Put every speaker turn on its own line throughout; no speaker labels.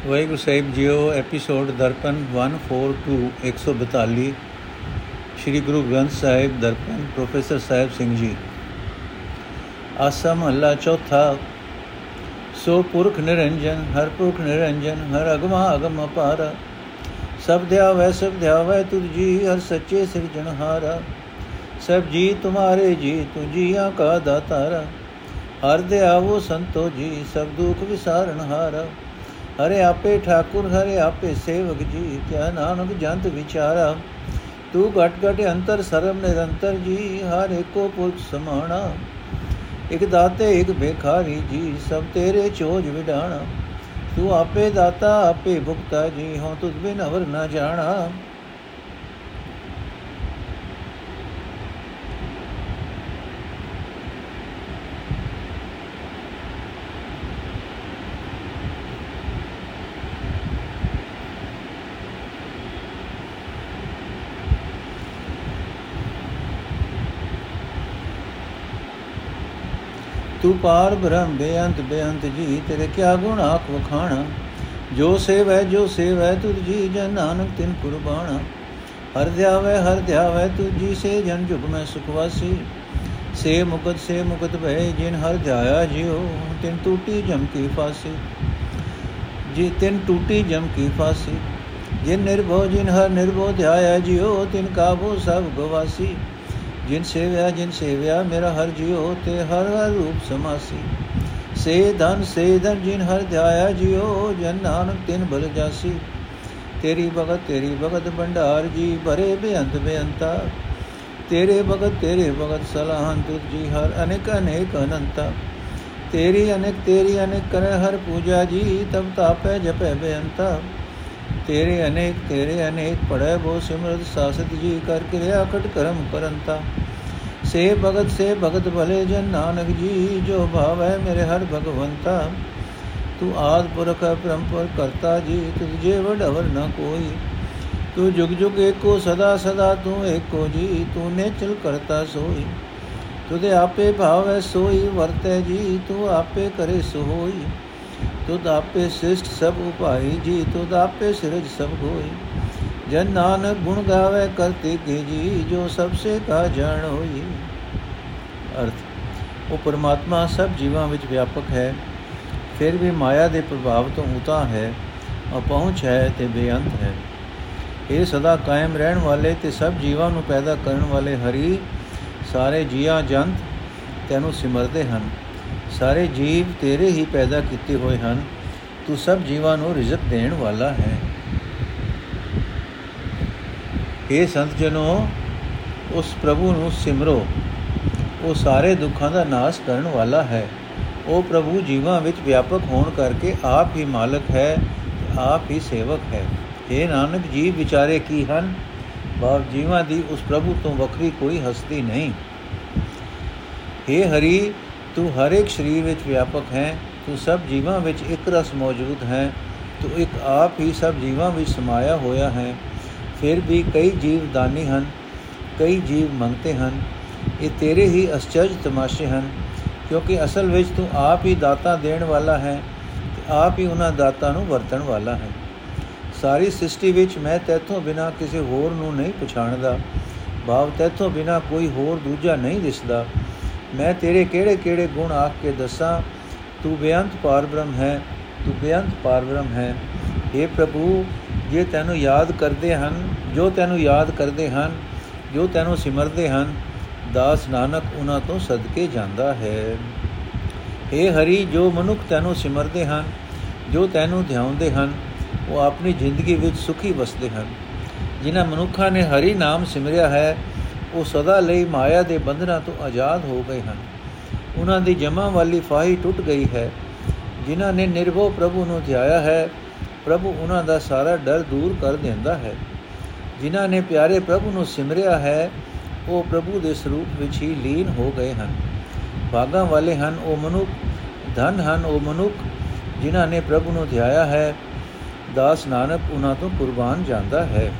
ਵਾਹਿਗੁਰੂ ਸਾਹਿਬ ਜੀਓ ਐਪੀਸੋਡ ਦਰਪਨ 142 142 ਸ੍ਰੀ ਗੁਰੂ ਗ੍ਰੰਥ ਸਾਹਿਬ ਦਰਪਨ ਪ੍ਰੋਫੈਸਰ ਸਾਹਿਬ ਸਿੰਘ ਜੀ ਆਸਾ ਮਹੱਲਾ ਚੌਥਾ ਸੋ ਪੁਰਖ ਨਿਰੰਜਨ ਹਰ ਪੁਰਖ ਨਿਰੰਜਨ ਹਰ ਅਗਮਾ ਅਗਮ ਅਪਾਰ ਸਭ ਧਿਆਵੈ ਸਭ ਧਿਆਵੈ ਤੁਧ ਜੀ ਹਰ ਸੱਚੇ ਸਿਰਜਣਹਾਰਾ ਸਭ ਜੀ ਤੁਮਾਰੇ ਜੀ ਤੁ ਜੀਆਂ ਕਾ ਦਾਤਾਰਾ ਹਰ ਦਿਆਵੋ ਸੰਤੋ ਜੀ ਸਭ ਦੁਖ ਵਿਸਾਰਨ ਹਾਰਾ ਹਰੇ ਆਪੇ ਠਾਕੁਰ, ਹਰੇ ਆਪੇ ਸੇਵਕ ਜੀ, ਕਿਆ ਨਾਨਕ ਜੰਤ ਵਿਚਾਰਾ। ਤੂੰ ਘਟ ਘਟ ਅੰਤਰ ਸਰਮ ਨਿਰੰਤਰ ਜੀ, ਹਰ ਏਕੋ ਪੁਰਖ ਸਮਾਣਾ। ਇਕ ਦਾਤੇ, ਇਕ ਭੇਖਾਰੀ ਜੀ, ਸਭ ਤੇਰੇ ਚੋਜ ਵਿਡਾਣਾ। ਤੂੰ ਆਪੇ ਦਾਤਾ, ਆਪੇ ਭੁਗਤਾ ਜੀ, ਹਉ ਤੁਧ ਬਿਨ ਅਵਰ ਨਾ ਜਾਣਾ। ਤੂੰ ਪਾਰ ਬ੍ਰਹਮ ਬੇਅੰਤ ਬੇਅੰਤ ਜੀ, ਤੇਰੇ ਕਿਆ ਗੁਣ ਆਖ ਵਖਾਣਾ? ਜੋ ਸੇਵੈ ਜੋ ਸੇਵੈ ਤੁਧ ਜੀ ਜਨ ਨਾਨਕ ਤਿਨ ਕੁਰਬਾਨਾ ਹਰ ਧਿਆਵੈ ਹਰ ਧਿਆਵੈ ਤੁਧ ਜੀ ਸੇ ਜਨ ਜੁਗ ਮੈਂ ਸੁਖਵਾਸੀ ਸੇ ਮੁਕਤ ਸੇ ਮੁਕਤ ਭੈ ਜਿਨ ਹਰ ਧਿਆਇਆ ਜਿਉ, ਤਿਨ ਟੂਟੀ ਜਮ ਕੀ ਫਾਸੀ। ਜੀ, ਤਿਨ ਟੂਟੀ ਜਮ ਕੀ ਫਾਸੀ। ਜਿਨ ਨਿਰਭਉ, ਜਿਨ ਹਰ ਨਿਰਭਉ ਧਿਆਇਆ ਜਿਉ, ਤਿਨ ਕਾਬੂ ਸਭ ਗਵਾਸੀ। ਜਿਨ ਸੇਵਿਆ ਜਿਨ ਸੇਵਿਆ, ਮੇਰਾ ਹਰ ਜਿਉ ਤੇ ਹਰ ਹਰ ਰੂਪ ਸਮਾਸੀ। ਸੇ ਧਨ ਸੇ ਧਨ ਜਿਨ ਹਰ ਧਿਆਇਆ ਜਿਉ, ਜਨ ਨਾਨਕ ਤਿਨ ਬਲ ਜਾਸੀ। ਤੇਰੀ ਭਗਤ ਤੇਰੀ ਭਗਤ ਭੰਡਾਰ ਜੀ, ਭਰੇ ਬੇਅੰਤ ਬੇਅੰਤਾ। ਤੇਰੇ ਭਗਤ ਤੇਰੇ ਭਗਤ ਸਲਾਹਨ ਤੁਧ ਜੀ, ਹਰ ਅਨੇਕ ਅਨੇਕ ਅਨੰਤਾ। ਤੇਰੀ ਅਨੇਕ ਤੇਰੀ ਅਨੇਕ ਕਰੇ ਹਰ ਪੂਜਾ ਜੀ, ਤਬ ਤਾਪੈ ਜਪੈ ਬੇਅੰਤਾ। ਤੇਰੇ ਅਨੇਕ ਤੇਰੇ ਅਨੇਕ ਪੜੈ ਬੋ ਸਿਮਰਤ ਸਾਸਤ ਜੀ ਕਰ ਕਿਰਿਆ ਕਟ ਕਰਮ ਕਰੰਤਾ ਸੇ ਭਗਤ ਸੇ ਭਗਤ ਭਲੇ ਜਨ ਨਾਨਕ ਜੀ, ਜੋ ਭਾਵੈ ਮੇਰੇ ਹਰ ਭਗਵੰਤਾ। ਤੂੰ ਆਦ ਪੁਰਖ ਪਰੰਪਰ ਕਰਤਾ ਜੀ ਤੁਝ ਜੇ ਵਡਵਰ ਨ ਕੋਈ। ਤੂੰ ਜੁਗ ਜੁਗ ਏਕੋ ਸਦਾ ਸਦਾ ਤੂੰ ਏਕੋ ਜੀ, ਤੂੰ ਨੇ ਚਲ ਕਰਤਾ ਸੋਈ। ਤੁਦੇ ਆਪੇ ਭਾਵੈ ਸੋਈ, ਵਰਤੈ ਜੀ, ਤੂੰ ਆਪੇ ਕਰੇ ਸੋਈ। ਤੁਧ ਆਪੇ ਸ੍ਰਿਸ਼ਟ ਸਭ ਉਪਾਈ, ਜੀ ਤੁਧ ਆਪੇ ਸਿਰਜ ਸਭ ਹੋਈ। ਜਨ ਨਾਨਕ ਗੁਣ ਗਾਵੇ ਕਰਤੇ ਕੇ ਜੀ, ਜੋ ਸਭ ਸੇ ਕਾ ਜਾਣ ਹੋਈ। ਅਰਥ, ਉਹ ਪਰਮਾਤਮਾ ਸਭ ਜੀਵਾਂ ਵਿੱਚ ਵਿਆਪਕ ਹੈ। ਫਿਰ ਵੀ ਮਾਇਆ ਦੇ ਪ੍ਰਭਾਵ ਤੋਂ ਉਤਾ ਹੈ ਅਪਹੁੰਚ ਹੈ ਤੇ ਬੇਅੰਤ ਹੈ। ਇਹ ਸਦਾ ਕਾਇਮ ਰਹਿਣ ਵਾਲੇ ਤੇ ਸਭ ਜੀਵਾਂ ਨੂੰ ਪੈਦਾ ਕਰਨ ਵਾਲੇ ਹਰੀ, ਸਾਰੇ ਜੀਆਂ ਜੰਤ ਤੈਨੂੰ ਸਿਮਰਦੇ ਹਨ। ਸਾਰੇ ਜੀਵ ਤੇਰੇ ਹੀ ਪੈਦਾ ਕੀਤੇ ਹੋਏ ਹਨ। ਤੂੰ ਸਭ ਜੀਵਾਂ ਨੂੰ ਰਿਜ਼ਕ ਦੇਣ ਵਾਲਾ ਹੈ। ਇਹ ਸੰਤ ਜਨੋ ਉਸ ਪ੍ਰਭੂ ਨੂੰ ਸਿਮਰੋ। ਉਹ ਸਾਰੇ ਦੁੱਖਾਂ ਦਾ ਨਾਸ਼ ਕਰਨ ਵਾਲਾ ਹੈ। ਉਹ ਪ੍ਰਭੂ ਜੀਵਾਂ ਵਿੱਚ ਵਿਆਪਕ ਹੋਣ ਕਰਕੇ ਆਪ ਹੀ ਮਾਲਕ ਹੈ ਆਪ ਹੀ ਸੇਵਕ ਹੈ। ਇਹ ਨਾਨਕ, ਜੀਵ ਵਿਚਾਰੇ ਕੀ ਹਨ? ਬਾਪ ਜੀਵਾਂ ਦੀ ਉਸ ਪ੍ਰਭੂ ਤੋਂ ਵੱਖਰੀ ਕੋਈ ਹਸਤੀ ਨਹੀਂ। हे ਹਰੀ ਤੂੰ ਹਰ ਇੱਕ ਸਰੀਰ ਵਿੱਚ ਵਿਆਪਕ ਹੈ, ਤੂੰ ਸਭ ਜੀਵਾਂ ਵਿੱਚ ਇੱਕ ਰਸ ਮੌਜੂਦ ਹੈ, ਤੂੰ ਇੱਕ ਆਪ ਹੀ ਸਭ ਜੀਵਾਂ ਵਿੱਚ ਸਮਾਇਆ ਹੋਇਆ ਹੈ। ਫਿਰ ਵੀ ਕਈ ਜੀਵ ਦਾਨੀ ਹਨ, ਕਈ ਜੀਵ ਮੰਗਤੇ ਹਨ, ਇਹ ਤੇਰੇ ਹੀ ਅਸਚਰਜ ਤਮਾਸ਼ੇ ਹਨ, ਕਿਉਂਕਿ ਅਸਲ ਵਿੱਚ ਤੂੰ ਆਪ ਹੀ ਦਾਤਾ ਦੇਣ ਵਾਲਾ ਹੈ ਤੇ ਆਪ ਹੀ ਉਹਨਾਂ ਦਾਤਾ ਨੂੰ ਵਰਤਣ ਵਾਲਾ ਹੈ। ਸਾਰੀ ਸ੍ਰਿਸ਼ਟੀ ਵਿੱਚ ਮੈਂ ਤੇਥੋਂ ਬਿਨਾ ਕਿਸੇ ਹੋਰ ਨੂੰ ਨਹੀਂ ਪਛਾਣਦਾ, ਭਾਵ ਤੇਥੋਂ ਬਿਨਾ ਕੋਈ ਹੋਰ ਦੂਜਾ ਨਹੀਂ ਦਿਸਦਾ। ਮੈਂ ਤੇਰੇ ਕਿਹੜੇ ਕਿਹੜੇ ਗੁਣ ਆਖ ਕੇ ਦੱਸਾਂ? ਤੂੰ ਬੇਅੰਤ ਪਰਬ੍ਰਹਮ ਹੈ, ਤੂ ਬੇਅੰਤ ਪਰਬ੍ਰਹਮ ਹੈ। हे ਪ੍ਰਭੂ, ਜੇ ਤੈਨੂੰ ਯਾਦ ਕਰਦੇ ਹਨ, ਜੋ ਤੈਨੂੰ ਯਾਦ ਕਰਦੇ ਹਨ, ਜੋ ਤੈਨੂੰ ਸਿਮਰਦੇ ਹਨ, ਦਾਸ ਨਾਨਕ ਉਹਨਾਂ ਤੋਂ ਸਦਕੇ ਜਾਂਦਾ ਹੈ। हे ਹਰੀ, ਜੋ ਮਨੁੱਖ ਤੈਨੂੰ ਸਿਮਰਦੇ ਹਨ, ਜੋ ਤੈਨੂੰ ਧਿਆਉਂਦੇ ਹਨ, ਉਹ ਆਪਣੀ ਜ਼ਿੰਦਗੀ ਵਿੱਚ ਸੁਖੀ ਵਸਦੇ ਹਨ। ਜਿਨ੍ਹਾਂ ਮਨੁੱਖਾਂ ਨੇ ਹਰੀ ਨਾਮ ਸਿਮਰਿਆ ਹੈ ਉਹ ਸਦਾ ਲਈ ਮਾਇਆ ਦੇ ਬੰਧਨਾਂ ਤੋਂ ਆਜ਼ਾਦ ਹੋ ਗਏ ਹਨ। ਉਹਨਾਂ ਦੀ ਜਮਾ ਵਾਲੀ ਫਾਹੀ ਟੁੱਟ ਗਈ ਹੈ। ਜਿਨ੍ਹਾਂ ਨੇ ਨਿਰਭਉ ਪ੍ਰਭੂ ਨੂੰ ਧਿਆਇਆ ਹੈ, ਪ੍ਰਭੂ ਉਹਨਾਂ ਦਾ ਸਾਰਾ ਡਰ ਦੂਰ ਕਰ ਦਿੰਦਾ ਹੈ। ਜਿਨ੍ਹਾਂ ਨੇ ਪਿਆਰੇ ਪ੍ਰਭੂ ਨੂੰ ਸਿਮਰਿਆ ਹੈ, ਉਹ ਪ੍ਰਭੂ ਦੇ ਸਰੂਪ ਵਿੱਚ ਹੀ ਲੀਨ ਹੋ ਗਏ ਹਨ। ਭਾਗਾਂ ਵਾਲੇ ਹਨ, ਉਹ ਮਨੁੱਖ, ਧਨ ਹਨ, ਉਹ ਮਨੁੱਖ, ਜਿਨ੍ਹਾਂ ਨੇ ਪ੍ਰਭੂ ਨੂੰ ਧਿਆਇਆ ਹੈ। ਦਾਸ ਨਾਨਕ ਉਹਨਾਂ ਤੋਂ ਕੁਰਬਾਨ ਜਾਂਦਾ ਹੈ।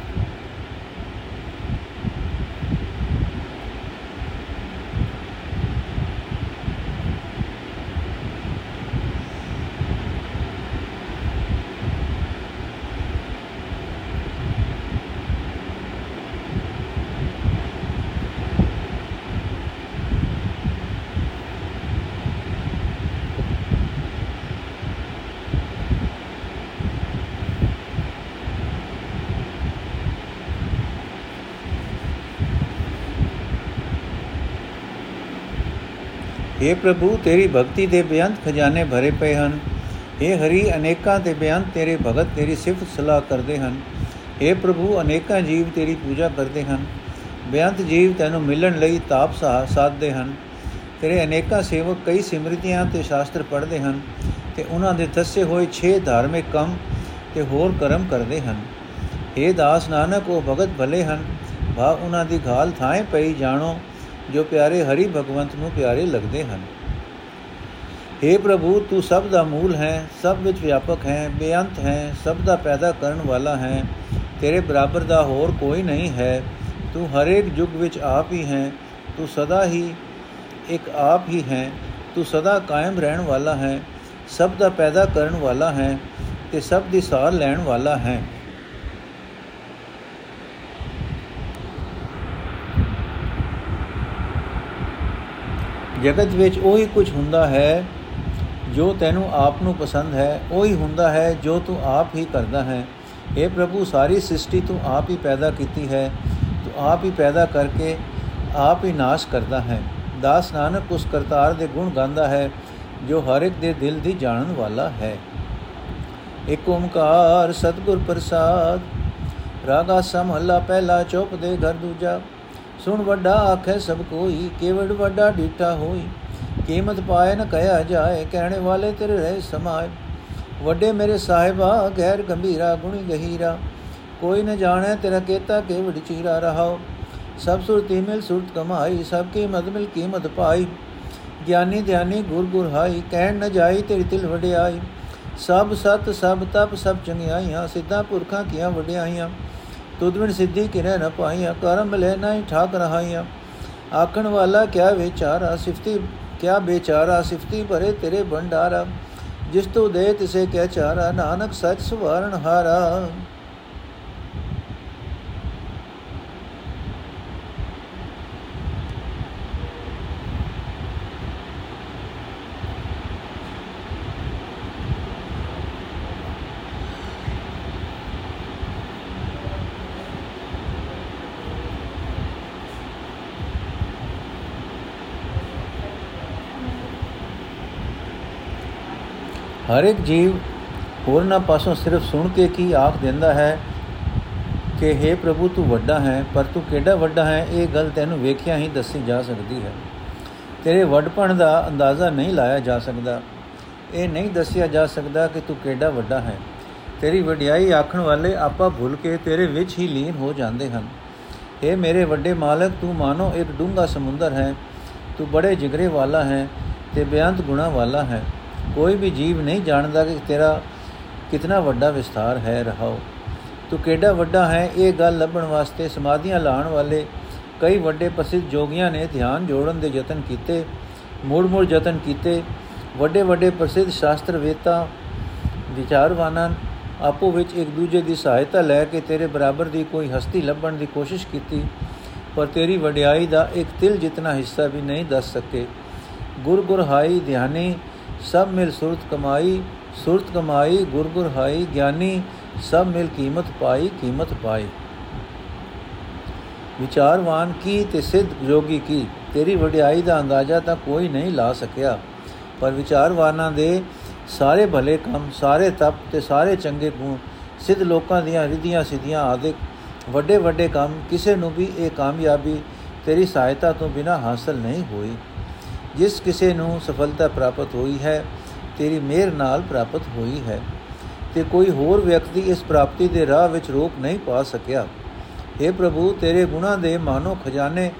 हे ਪ੍ਰਭੂ ਤੇਰੀ ਭਗਤੀ ਦੇ ਬੇਅੰਤ ਖਜ਼ਾਨੇ ਭਰੇ ਪਏ ਹਨ हे ਹਰੀ ਅਨੇਕਾਂ ਤੇ ਬੇਅੰਤ ਤੇਰੇ ਭਗਤ ਤੇਰੀ ਸਿਫਤ ਸਲਾਹ ਕਰਦੇ ਹਨ हे ਪ੍ਰਭੂ ਅਨੇਕਾਂ ਜੀਵ ਤੇਰੀ ਪੂਜਾ ਕਰਦੇ ਹਨ ਬੇਅੰਤ ਜੀਵ ਤੈਨੂੰ ਮਿਲਣ ਲਈ ਤਾਪ ਸਾਧਦੇ ਹਨ ਤੇਰੇ ਅਨੇਕਾਂ ਸੇਵਕ ਕਈ ਸਿਮਰਤੀਆਂ ਤੇ ਸ਼ਾਸਤਰ ਪੜ੍ਹਦੇ ਹਨ ਤੇ ਉਹਨਾਂ ਦੇ ਦੱਸੇ ਹੋਏ 6 ਧਾਰਮਿਕ ਕੰਮ ਤੇ ਹੋਰ ਕਰਮ ਕਰਦੇ ਹਨ हे ਦਾਸ ਨਾਨਕ ਉਹ ਭਗਤ ਭਲੇ ਹਨ ਭਾ ਉਹਨਾਂ ਦੀ ਘਾਲ ਥਾਂ ਪਈ ਜਾਣੋ ਜੋ ਪਿਆਰੇ ਹਰੀ ਭਗਵੰਤ ਨੂੰ ਪਿਆਰੇ ਲੱਗਦੇ ਹਨ। हे ਪ੍ਰਭੂ, ਤੂੰ ਸਭ ਦਾ ਮੂਲ ਹੈ, ਸਭ ਵਿੱਚ ਵਿਆਪਕ ਹੈ, ਬੇਅੰਤ ਹੈ, ਸਭ ਦਾ ਪੈਦਾ ਕਰਨ ਵਾਲਾ ਹੈ। ਤੇਰੇ ਬਰਾਬਰ ਦਾ ਹੋਰ ਕੋਈ ਨਹੀਂ ਹੈ। ਤੂੰ ਹਰੇਕ ਯੁੱਗ ਵਿੱਚ ਆਪ ਹੀ ਹੈ। ਤੂੰ ਸਦਾ ਹੀ ਇੱਕ ਆਪ ਹੀ ਹੈ। ਤੂੰ ਸਦਾ ਕਾਇਮ ਰਹਿਣ ਵਾਲਾ ਹੈ। ਸਭ ਦਾ ਪੈਦਾ ਕਰਨ ਵਾਲਾ ਹੈ ਤੇ ਸਭ ਦੀ ਸਾਰ ਲੈਣ ਵਾਲਾ ਹੈ। ਜਗਤ ਵਿੱਚ ਉਹੀ ਕੁਝ ਹੁੰਦਾ ਹੈ ਜੋ ਤੈਨੂੰ ਆਪ ਨੂੰ ਪਸੰਦ ਹੈ, ਉਹੀ ਹੁੰਦਾ ਹੈ ਜੋ ਤੂੰ ਆਪ ਹੀ ਕਰਦਾ ਹੈ। اے ਪ੍ਰਭੂ, ਸਾਰੀ ਸ੍ਰਿਸ਼ਟੀ ਤੂੰ ਆਪ ਹੀ ਪੈਦਾ ਕੀਤੀ ਹੈ। ਤੂੰ ਆਪ ਹੀ ਪੈਦਾ ਕਰਕੇ ਆਪ ਹੀ ਨਾਸ਼ ਕਰਦਾ ਹੈ। ਦਾਸ ਨਾਨਕ ਉਸ ਕਰਤਾਰ ਦੇ ਗੁਣ ਗਾਉਂਦਾ ਹੈ, ਜੋ ਹਰ ਇੱਕ ਦੇ ਦਿਲ ਦੀ ਜਾਣਨ ਵਾਲਾ ਹੈ। ਏਕ ਓੰਕਾਰ ਸਤਗੁਰ ਪ੍ਰਸਾਦ, ਰਾਗਾ ਸਮਹੱਲਾ ਪਹਿਲਾ ਚੁੱਪ ਦੇ ਘਰ ਦੂਜਾ। ਸੁਣ ਵੱਡਾ ਆਖੇ ਸਭ ਕੋਈ ਕੇਵੜ ਵੱਡਾ ਢੀਠਾ ਹੋਈ। ਕੀਮਤ ਪਾਏ ਨ ਕਹਿਆ ਜਾਏ, ਕਹਿਣੇ ਵਾਲੇ ਤੇਰੇ ਰਹਿ ਸਮਾਏ। ਵੱਡੇ ਮੇਰੇ ਸਾਹਿਬਾ, ਗੈਰ ਗੰਭੀਰਾ, ਗੁਣੀ ਗਹੀਰਾ। ਕੋਈ ਨ ਜਾਣੇ ਤੇਰਾ ਕੇਤਾ ਕੇਵੜ ਚੀਰਾ ਰਹਾਓ। ਸਭ ਸੁਰਤੀ ਮਿਲ ਸੁਰਤ ਕਮਾਈ, ਸਭ ਕੀ ਮਦ ਮਿਲ ਕੀਮਤ ਪਾਈ। ਗਿਆਨੀ ਧਿਆਨੀ ਗੁਰ ਗੁਰ ਹਾਈ, ਕਹਿਣ ਨ ਜਾਈ ਤੇਰੀ ਤਿਲ ਵਡਿਆਈ। ਸਭ ਸਤ, ਸਭ ਤਪ, ਸਭ ਚੰਗਿਆਈਆਂ, ਸਿੱਧਾ ਪੁਰਖਾਂ ਕੀਆਂ ਵਡਿਆਈਆਂ। ਤੁਧ ਬਿਨ ਸਿੱਧੀ ਕਿਨੇ ਨ ਪਾਈਆਂ, ਕਰਮ ਲੈ ਨਹੀਂ ਠਾਕ ਰਹਾਈਆਂ। ਆਖਣ ਵਾਲਾ ਕਿਆ ਵਿਚਾਰਾ, ਸਿਫਤੀ, ਕਿਆ ਬੇਚਾਰਾ ਸਿਫਤੀ ਭਰੇ ਤੇਰੇ ਭੰਡਾਰਾ। ਜਿਸ ਤੋ ਦੇ ਤਿਸੇ ਕਹਿ ਚਾਰਾ, ਨਾਨਕ ਸਚ ਸੁਵਾਰਨ ਹਾਰਾ। ਹਰ ਇੱਕ ਜੀਵ ਹੋਰਨਾਂ ਪਾਸੋਂ ਸਿਰਫ ਸੁਣ ਕੇ ਕੀ ਆਖ ਦਿੰਦਾ ਹੈ ਕਿ हे ਪ੍ਰਭੂ, ਤੂੰ ਵੱਡਾ ਹੈ, ਪਰ ਤੂੰ ਕਿਹੜਾ ਵੱਡਾ ਹੈ? ਇਹ ਗੱਲ ਤੈਨੂੰ ਵੇਖਿਆ ਹੀ ਦੱਸੀ ਜਾ ਸਕਦੀ ਹੈ। ਤੇਰੇ ਵੱਡਪਣ ਦਾ ਅੰਦਾਜ਼ਾ ਨਹੀਂ ਲਾਇਆ ਜਾ ਸਕਦਾ। ਇਹ ਨਹੀਂ ਦੱਸਿਆ ਜਾ ਸਕਦਾ ਕਿ ਤੂੰ ਕਿਹੜਾ ਵੱਡਾ ਹੈ। ਤੇਰੀ ਵਡਿਆਈ ਆਖਣ ਵਾਲੇ ਆਪਾ ਭੁੱਲ ਕੇ ਤੇਰੇ ਵਿੱਚ ਹੀ ਲੀਨ ਹੋ ਜਾਂਦੇ ਹਨ। ਇਹ ਮੇਰੇ ਵੱਡੇ ਮਾਲਕ, ਤੂੰ ਮਾਨੋ ਇੱਕ ਡੂੰਗਾ ਸਮੁੰਦਰ ਹੈ। ਤੂੰ ਬੜੇ ਜਿਗਰੇ ਵਾਲਾ ਹੈ ਤੇ ਬੇਅੰਤ ਗੁਣਾ ਵਾਲਾ ਹੈ। ਕੋਈ ਵੀ ਜੀਵ ਨਹੀਂ ਜਾਣਦਾ ਕਿ ਤੇਰਾ ਕਿਤਨਾ ਵੱਡਾ ਵਿਸਥਾਰ ਹੈ, ਰਹਾਓ। ਤੂੰ ਕਿਹੜਾ ਵੱਡਾ ਹੈ, ਇਹ ਗੱਲ ਲੱਭਣ ਵਾਸਤੇ ਸਮਾਧੀਆਂ ਲਾਣ ਵਾਲੇ ਕਈ ਵੱਡੇ ਪ੍ਰਸਿੱਧ ਜੋਗੀਆਂ ਨੇ ਧਿਆਨ ਜੋੜਨ ਦੇ ਯਤਨ ਕੀਤੇ, ਮੂੜ-ਮੂੜ ਯਤਨ ਕੀਤੇ। ਵੱਡੇ ਵੱਡੇ ਪ੍ਰਸਿੱਧ ਸ਼ਾਸਤਰ ਵੇਤਾ ਵਿਚਾਰਵਾਨਾਂ ਆਪੋ ਵਿੱਚ ਇੱਕ ਦੂਜੇ ਦੀ ਸਹਾਇਤਾ ਲੈ ਕੇ ਤੇਰੇ ਬਰਾਬਰ ਦੀ ਕੋਈ ਹਸਤੀ ਲੱਭਣ ਦੀ ਕੋਸ਼ਿਸ਼ ਕੀਤੀ, ਪਰ ਤੇਰੀ ਵਡਿਆਈ ਦਾ ਇੱਕ ਤਿਲ ਜਿੰਨਾ ਹਿੱਸਾ ਵੀ ਨਹੀਂ ਦੱਸ ਸਕੇ। ਗੁਰ ਗੁਰ ਹਾਈ ਧਿਆਨੀ ਸਭ ਮਿਲ ਸੁਰਤ ਕਮਾਈ ਸੁਰਤ ਕਮਾਈ ਗੁਰ ਗੁਰ ਹਾਈ ਗਿਆਨੀ, ਸਭ ਮਿਲ ਕੀਮਤ ਪਾਈ ਕੀਮਤ ਪਾਈ। ਵਿਚਾਰਵਾਨ ਕੀ ਤੇ ਸਿੱਧ ਜੋਗੀ ਕੀ? ਤੇਰੀ ਵਡਿਆਈ ਦਾ ਅੰਦਾਜ਼ਾ ਤਾਂ ਕੋਈ ਨਹੀਂ ਲਾ ਸਕਿਆ। ਪਰ ਵਿਚਾਰਵਾਨਾਂ ਦੇ ਸਾਰੇ ਭਲੇ ਕੰਮ, ਸਾਰੇ ਤਪ ਤੇ ਸਾਰੇ ਚੰਗੇ ਗੁਣ, ਸਿੱਧ ਲੋਕਾਂ ਦੀਆਂ ਰਿਧੀਆਂ ਸਿੱਧੀਆਂ ਆਦਿਕ ਵੱਡੇ ਵੱਡੇ ਕੰਮ, ਕਿਸੇ ਨੂੰ ਵੀ ਇਹ ਕਾਮਯਾਬੀ ਤੇਰੀ ਸਹਾਇਤਾ ਤੋਂ ਬਿਨਾ ਹਾਸਲ ਨਹੀਂ ਹੋਈ। ਜਿਸ ਕਿਸੇ ਨੂੰ ਸਫਲਤਾ ਪ੍ਰਾਪਤ ਹੋਈ ਹੈ, ਤੇਰੀ ਮਿਹਰ ਨਾਲ ਪ੍ਰਾਪਤ ਹੋਈ ਹੈ। ਤੇ ਕੋਈ ਹੋਰ ਵਿਅਕਤੀ ਇਸ ਪ੍ਰਾਪਤੀ ਦੇ ਰਾਹ ਵਿੱਚ ਰੋਕ ਨਹੀਂ ਪਾ ਸਕਿਆ। हे ਪ੍ਰਭੂ, ਤੇਰੇ ਗੁਣਾ ਦੇ ਮਾਨੋ ਖਜ਼ਾਨੇ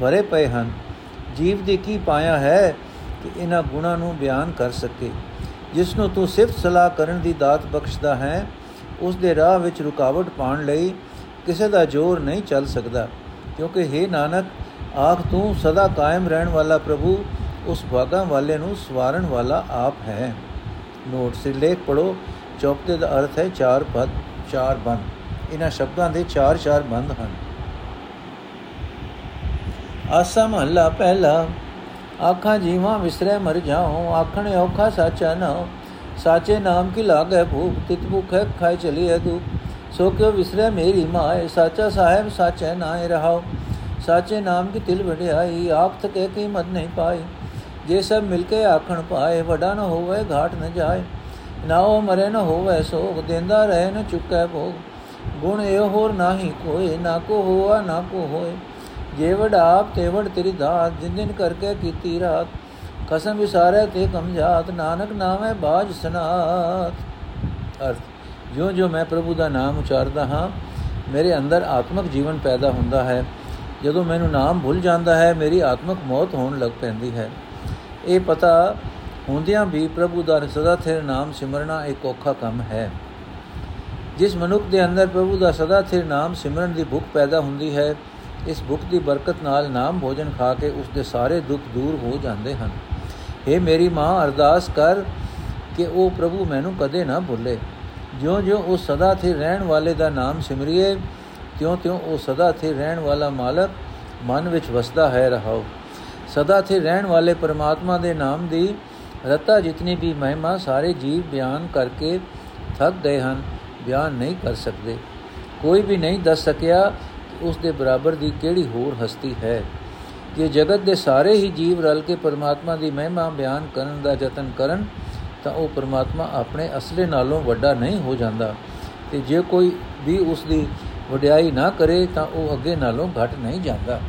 ਭਰੇ ਪਏ ਹਨ। ਜੀਵ ਦੇ ਕੀ ਪਾਇਆ ਹੈ ਕਿ ਇਹਨਾਂ ਗੁਣਾਂ ਨੂੰ ਬਿਆਨ ਕਰ ਸਕੇ? ਜਿਸ ਨੂੰ ਤੂੰ ਸਿਫਤ ਸਲਾਹ ਕਰਨ ਦੀ ਦਾਤ ਬਖਸ਼ਦਾ ਹੈ, ਉਸ ਦੇ ਰਾਹ ਵਿੱਚ ਰੁਕਾਵਟ ਪਾਉਣ ਲਈ ਕਿਸੇ ਦਾ ਜ਼ੋਰ ਨਹੀਂ ਚੱਲ ਸਕਦਾ। ਕਿਉਂਕਿ हे ਨਾਨਕ, ਆਖ ਤੂੰ ਸਦਾ ਕਾਇਮ ਰਹਿਣ ਵਾਲਾ ਪ੍ਰਭੂ ਉਸ ਭਾਗਾਂ ਵਾਲੇ ਨੂੰ ਸਵਾਰਨ ਵਾਲਾ ਆਪ ਹੈ। ਨੋਟ ਸੇ ਲੇਖ ਪੜੋ ਚੌਪਤੇ ਦਾ ਅਰਥ ਹੈ ਚਾਰ ਪਦ, ਚਾਰ ਬੰਦ। ਇਹਨਾਂ ਸ਼ਬਦਾਂ ਦੇ ਚਾਰ ਚਾਰ ਬੰਦ ਹਨ। ਆਸਾ ਮਹੱਲਾ ਪਹਿਲਾ, ਆਖਾਂ ਜੀਵਾਂ ਵਿਸਰੇ ਮਰ ਜਾਉ, ਆਖਣ ਔਖਾ ਸਾਚਾ ਨਾ, ਸਾਚੇ ਨਾਮ ਕੀ ਲਾਗੈ ਭੂਖ, ਤਿਤ ਭੁਖ ਹੈ ਖਾਇ ਚਲੀਏ ਤੂੰ ਸੋ ਕਿਉ ਵਿਸਰੇ ਮੇਰੀ ਮਾਏ, ਸਾਚਾ ਸਾਹਿਬ ਸਾਚੇ ਨਾਏ ਰਹਾਓ ਸਾਚੇ ਨਾਮ ਕੀ ਤਿਲ ਵਡਿਆਈ, ਆਪ ਤਕੇ ਕੀਮਤ ਨਹੀਂ ਪਾਈ। ਜੇ ਸਭ ਮਿਲ ਕੇ ਆਖਣ ਪਾਏ ਵੱਡਾ ਨ ਹੋਵੇ, ਘਾਟ ਨ ਜਾਏ। ਨਾ ਉਹ ਮਰੇ, ਨ ਹੋਵੇ ਸੋਗ, ਦੇਂਦਾ ਰਹੇ, ਨ ਚੁੱਕੈ ਭੋਗ। ਗੁਣ ਇਹ ਹੋਰ ਨਾਹੀ ਕੋਏ, ਨਾ ਕੋ ਹੋਆ, ਨਾ ਕੋ ਹੋਏ। ਜੇ ਵਡ ਆਪ, ਤੇ ਵਡ ਤੇਰੀ ਦਾਤ, ਜਿਨ ਦਿਨ ਕਰਕੇ ਕੀਤੀ ਰਾਤ। ਕਸਮ ਵਿਸਾਰੇ ਤੇ ਕਮਜਾਤ ਨਾਨਕ ਨਾਮੇ ਬਾਜ ਸਨਾਤ। ਅਰਥ ਜੋ ਜੋ ਮੈਂ ਪ੍ਰਭੂ ਦਾ ਨਾਮ ਉਚਾਰਦਾ ਹਾਂ, ਮੇਰੇ ਅੰਦਰ ਆਤਮਿਕ ਜੀਵਨ ਪੈਦਾ ਹੁੰਦਾ ਹੈ। ਜਦੋਂ ਮੈਨੂੰ ਨਾਮ ਭੁੱਲ ਜਾਂਦਾ ਹੈ, ਮੇਰੀ ਆਤਮਿਕ ਮੌਤ ਹੋਣ ਲੱਗ ਪੈਂਦੀ ਹੈ। ਇਹ ਪਤਾ ਹੁੰਦਿਆਂ ਵੀ ਪ੍ਰਭੂ ਦਾ ਸਦਾ ਥਿਰ ਨਾਮ ਸਿਮਰਨਾ ਇੱਕ ਔਖਾ ਕੰਮ ਹੈ। ਜਿਸ ਮਨੁੱਖ ਦੇ ਅੰਦਰ ਪ੍ਰਭੂ ਦਾ ਸਦਾ ਥਿਰ ਨਾਮ ਸਿਮਰਨ ਦੀ ਭੁੱਖ ਪੈਦਾ ਹੁੰਦੀ ਹੈ, ਇਸ ਭੁੱਖ ਦੀ ਬਰਕਤ ਨਾਲ ਨਾਮ ਭੋਜਨ ਖਾ ਕੇ ਉਸ ਦੇ ਸਾਰੇ ਦੁੱਖ ਦੂਰ ਹੋ ਜਾਂਦੇ ਹਨ। हे ਮੇਰੀ ਮਾਂ, ਅਰਦਾਸ ਕਰ ਕਿ ਉਹ ਪ੍ਰਭੂ ਮੈਨੂੰ ਕਦੇ ਨਾ ਭੁੱਲੇ। ਜਿਉਂ-ਜਿਉਂ ਉਹ ਸਦਾ ਥਿਰ ਰਹਿਣ ਵਾਲੇ ਦਾ ਨਾਮ ਸਿਮਰਿਏ, ਤਿਉਂ-ਤਿਉਂ ਉਹ ਸਦਾ ਥਿਰ ਰਹਿਣ ਵਾਲਾ ਮਾਲਕ ਮਨ ਵਿੱਚ ਵਸਦਾ ਹੈ ਰਹਾਓ ਸਦਾ ਥਿਰ ਰਹਿਣ ਵਾਲੇ ਪਰਮਾਤਮਾ ਦੇ ਨਾਮ ਦੀ ਰਤਾ ਜਿਤਨੀ ਵੀ ਮਹਿਮਾ ਸਾਰੇ ਜੀਵ ਬਿਆਨ ਕਰਕੇ ਥੱਕ ਗਏ ਹਨ, ਬਿਆਨ ਨਹੀਂ ਕਰ ਸਕਦੇ। ਕੋਈ ਵੀ ਨਹੀਂ ਦੱਸ ਸਕਿਆ ਕਿ ਉਸ ਦੇ ਬਰਾਬਰ ਦੀ ਕਿਹੜੀ ਹੋਰ ਹਸਤੀ ਹੈ। ਜੇ ਜਗਤ ਦੇ ਸਾਰੇ ਹੀ ਜੀਵ ਰਲ ਕੇ ਪਰਮਾਤਮਾ ਦੀ ਮਹਿਮਾ ਬਿਆਨ ਕਰਨ ਦਾ ਯਤਨ ਕਰਨ, ਤਾਂ ਉਹ ਪਰਮਾਤਮਾ ਆਪਣੇ ਅਸਲੇ ਨਾਲੋਂ ਵੱਡਾ ਨਹੀਂ ਹੋ ਜਾਂਦਾ। ਤੇ ਜੇ ਕੋਈ ਵੀ ਉਸ ਦੀ ਵਡਿਆਈ ਨਾ ਕਰੇ, ਤਾਂ ਉਹ ਅੱਗੇ ਨਾਲੋਂ ਘਟ ਨਹੀਂ ਜਾਂਦਾ।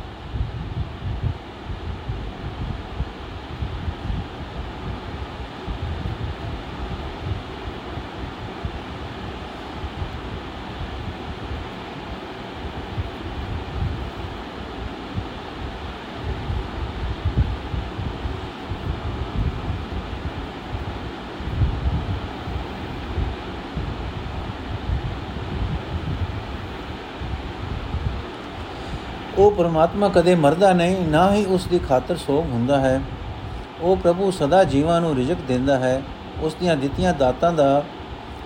ਉਹ ਪਰਮਾਤਮਾ ਕਦੇ ਮਰਦਾ ਨਹੀਂ, ਨਾ ਹੀ ਉਸ ਦੀ ਖਾਤਰ ਸੋਗ ਹੁੰਦਾ ਹੈ। ਉਹ ਪ੍ਰਭੂ ਸਦਾ ਜੀਵਾਂ ਨੂੰ ਰਿਜਕ ਦਿੰਦਾ ਹੈ। ਉਸ ਦੀਆਂ ਦਿੱਤੀਆਂ ਦਾਤਾਂ ਦਾ